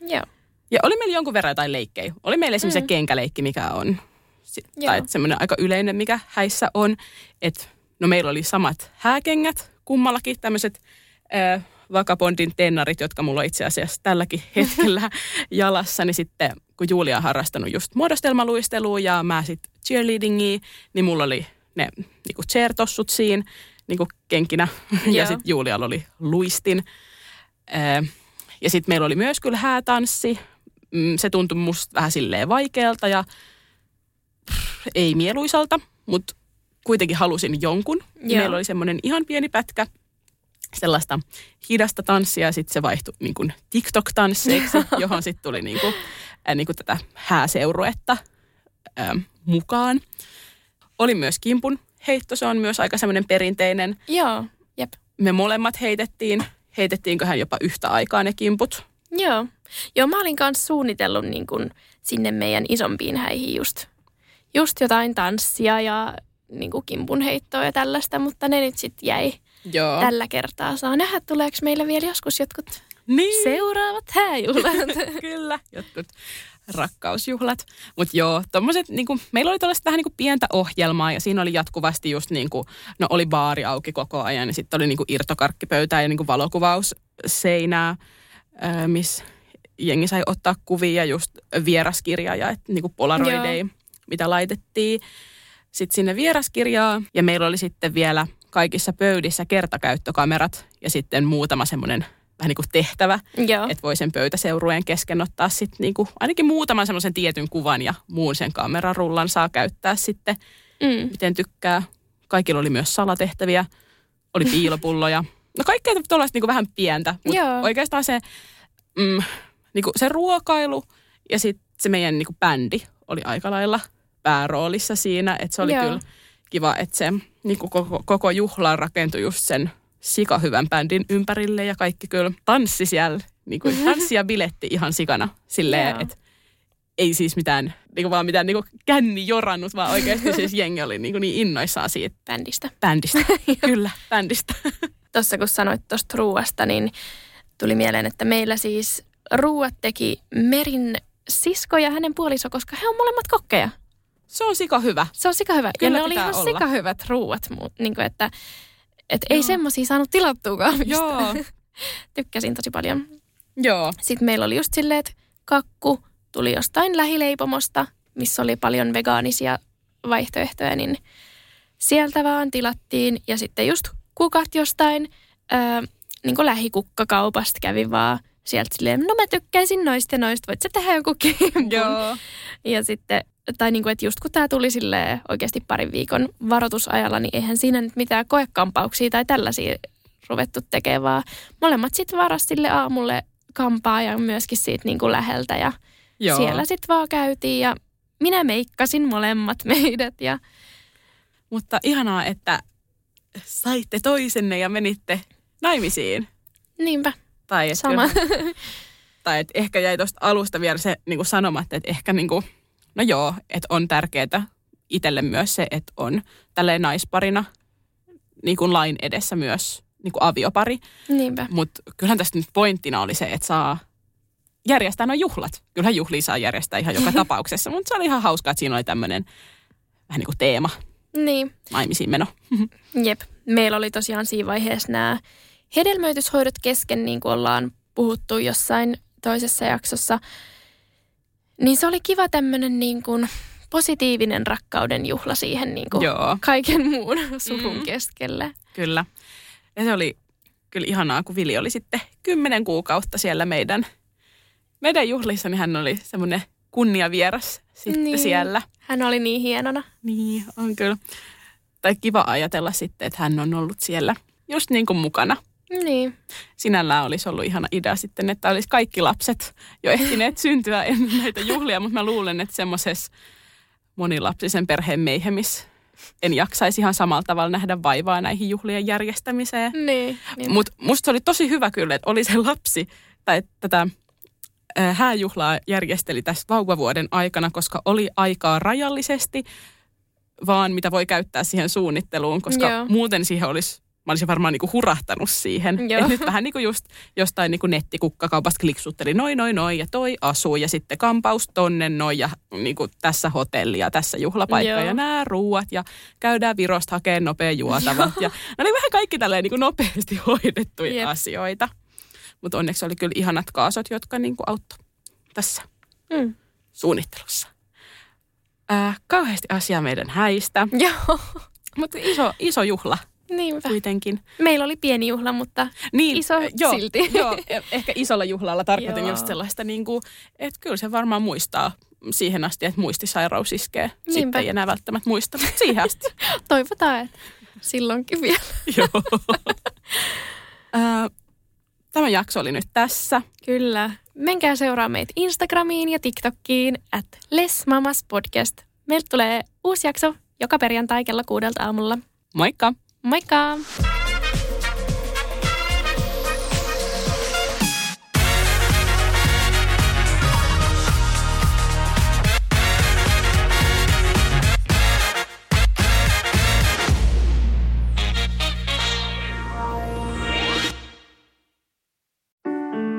Joo. Ja oli meillä jonkun verran jotain leikkejä. Oli meillä esimerkiksi mm. se kenkäleikki, mikä on, si- Joo. tai semmoinen aika yleinen, mikä häissä on. Että no meillä oli samat hääkengät kummallakin, tämmöiset äh, Vakabondin tennarit, jotka mulla on itse asiassa tälläkin hetkellä jalassa, niin sitten kun Julia on harrastanut just muodostelmaluistelua ja mä sitten cheerleadingia, niin mulla oli ne niinku chair-tossut siinä niinku kenkinä ja Joo. sitten Julialla oli luistin. Äh, ja sitten meillä oli myös kyllä häätanssi. Mm, Se tuntui musta vähän silleen vaikealta ja pff, ei mieluisalta, mutta kuitenkin halusin jonkun. Joo. Meillä oli semmoinen ihan pieni pätkä sellaista hidasta tanssia ja sitten se vaihtui niin kuin TikTok-tansseiksi, johon sitten tuli niin kuin, äh, niin kuin tätä hääseuruetta äh, mukaan. Oli myös kimpun heitto, se on myös aika semmoinen perinteinen. Joo, jep. Me molemmat heitettiin, heitettiinköhän jopa yhtä aikaa ne kimput. Joo. Joo, mä olin kanssa suunnitellut niin kun sinne meidän isompiin häihin just, just jotain tanssia ja niin kuin kimpunheittoa ja tällaista, mutta ne nyt sitten jäi Joo. tällä kertaa. Saa nähdä, tuleeko meille vielä joskus jotkut niin. seuraavat hääjuhlat. Kyllä, jotkut rakkausjuhlat. Mutta joo, tommoset, niinku, meillä oli tällaista vähän niinku pientä ohjelmaa ja siinä oli jatkuvasti just niinku, no oli baari auki koko ajan ja sitten oli niinku irtokarkkipöytää ja niinku valokuvausseinää, missä jengi sai ottaa kuvia just vieraskirjaa ja et, niinku polaroideja, mitä laitettiin sitten sinne vieraskirjaa ja meillä oli sitten vielä kaikissa pöydissä kertakäyttökamerat ja sitten muutama semmoinen vähän niin kuin tehtävä, Joo. että voi sen pöytäseurueen kesken ottaa sitten niin kuin ainakin muutaman semmoisen tietyn kuvan ja muun sen kamerarullan saa käyttää sitten, Mm. miten tykkää. Kaikilla oli myös salatehtäviä, oli piilopulloja. No kaikkea tuollaista niin vähän pientä, mutta oikeastaan se, mm, niin kuin se ruokailu ja sitten se meidän niin kuin bändi oli aika lailla pääroolissa siinä, että se oli Joo. kyllä kiva, että se niin kuin koko, koko juhla rakentui just sen sikahyvän bändin ympärille ja kaikki kyllä tanssi siellä, niin kuin tanssi ja biletti ihan sikana silleen, että ei siis mitään, niin kuin vaan mitään niin kuin känni jorannut, vaan oikeasti siis jengi oli niin, kuin niin innoissaan siitä Bändistä. bändistä. kyllä, bändistä. Tuossa kun sanoit tuosta ruuasta, niin tuli mieleen, että meillä siis ruuat teki Merin sisko ja hänen puoliso, koska he on molemmat kokkeja. Se on sika hyvä. Se on sika hyvä. Kyllä ja ne oli ihan olla. sika hyvät ruuat, niin kuin että, että ei semmoisia saanut tilattuakaan mistä. Joo. Tykkäsin tosi paljon. Joo. Sitten meillä oli just silleen, että kakku tuli jostain lähileipomosta, missä oli paljon vegaanisia vaihtoehtoja, niin sieltä vaan tilattiin. Ja sitten just kukat jostain öö, niin kuin lähikukkakaupasta kävi vaan sieltä silleen, no mä tykkäisin noista ja noista, voit sä tehdä joku kimpun? Joo. Ja sitten, tai niin kuin, että just kun tämä tuli sille oikeasti parin viikon varoitusajalla, niin eihän siinä nyt mitään koekampauksia tai tällaisia ruvettu tekemään, vaan molemmat sitten varas sille aamulle kampaa ja myöskin siitä niin kuin läheltä ja Joo. siellä sitten vaan käytiin ja minä meikkasin molemmat meidät ja Mutta ihanaa, että saitte toisenne ja menitte naimisiin. niinpä, Tai et sama. kyllä- tai et ehkä jäi tuosta alusta vielä se niin kuin sanomatta, että ehkä niin kuin, no joo, että on tärkeää itselle myös se, että on tälleen naisparina niin kuin lain edessä myös niin kuin aviopari. niinpä. Mutta kyllähän tästä nyt pointtina oli se, että saa järjestää nuo juhlat. Kyllähän juhlia saa järjestää ihan joka tapauksessa, mutta se oli ihan hauskaa, että siinä oli tämmöinen vähän niin kuin teema, Niin, naimisiin meno. Jep. Meillä oli tosiaan siinä vaiheessa nämä hedelmöityshoidot kesken, niin kuin ollaan puhuttu jossain toisessa jaksossa. Niin se oli kiva tämmöinen niin kuin positiivinen rakkauden juhla siihen niin kuin Joo. kaiken muun surun Mm. keskelle. Kyllä. Ja se oli kyllä ihanaa, kun Vili oli sitten kymmenen kuukautta siellä meidän, meidän juhlissa, niin hän oli semmoinen kunniavieras sitten Niin. siellä. Hän oli niin hienona. Niin, on kyllä. Tai kiva ajatella sitten, että hän on ollut siellä just niin kuin mukana. Niin. Sinällään olisi ollut ihana idea sitten, että olisi kaikki lapset jo ehtineet syntyä ennen näitä juhlia, mutta mä luulen, että semmoisessa monilapsisen perheen meihemissä en jaksaisi ihan samalla tavalla nähdä vaivaa näihin juhlien järjestämiseen. Niin. niin. Mutta musta oli tosi hyvä kyllä, että oli se lapsi tai tätä hääjuhlaa järjesteli tässä vauvavuoden aikana, koska oli aikaa rajallisesti, vaan mitä voi käyttää siihen suunnitteluun, koska Joo. muuten siihen olisi, mä olisin varmaan niinku hurahtanut siihen. Joo. Et nyt vähän niin kuin just jostain niinku nettikukkakaupasta kliksutteli noin, noin, noin ja toi asuu ja sitten kampaus tonne noin ja niinku tässä hotelli ja tässä juhlapaikka Joo. ja nämä ruuat ja käydään Virosta hakemaan nopea juotavat. ja ne oli vähän kaikki tälleen niinku nopeasti hoidettuja Jep. asioita. Mutta onneksi oli kyllä ihanat kaasot, jotka niinku auttoi tässä Mm. suunnittelussa. Äh, kauheasti asiaa meidän häistä, Joo, mutta iso, iso juhla niinpä. kuitenkin. Meillä oli pieni juhla, mutta Niin, Iso joo, silti. Joo, e- ehkä isolla juhlalla tarkoitin Joo. just sellaista, niin kuin, että kyllä se varmaan muistaa siihen asti, että muistisairaus iskee. Niinpä. Sitten ei enää välttämättä muista, mutta siihen asti. Toivotaan, että silloinkin vielä. Joo. Ö, Tämä jakso oli nyt tässä. Kyllä. Menkää seuraa meitä Instagramiin ja TikTokkiin at Les Mamas Podcast. Meiltä tulee uusi jakso joka perjantai kello kuudelta aamulla. Moikka! Moikka!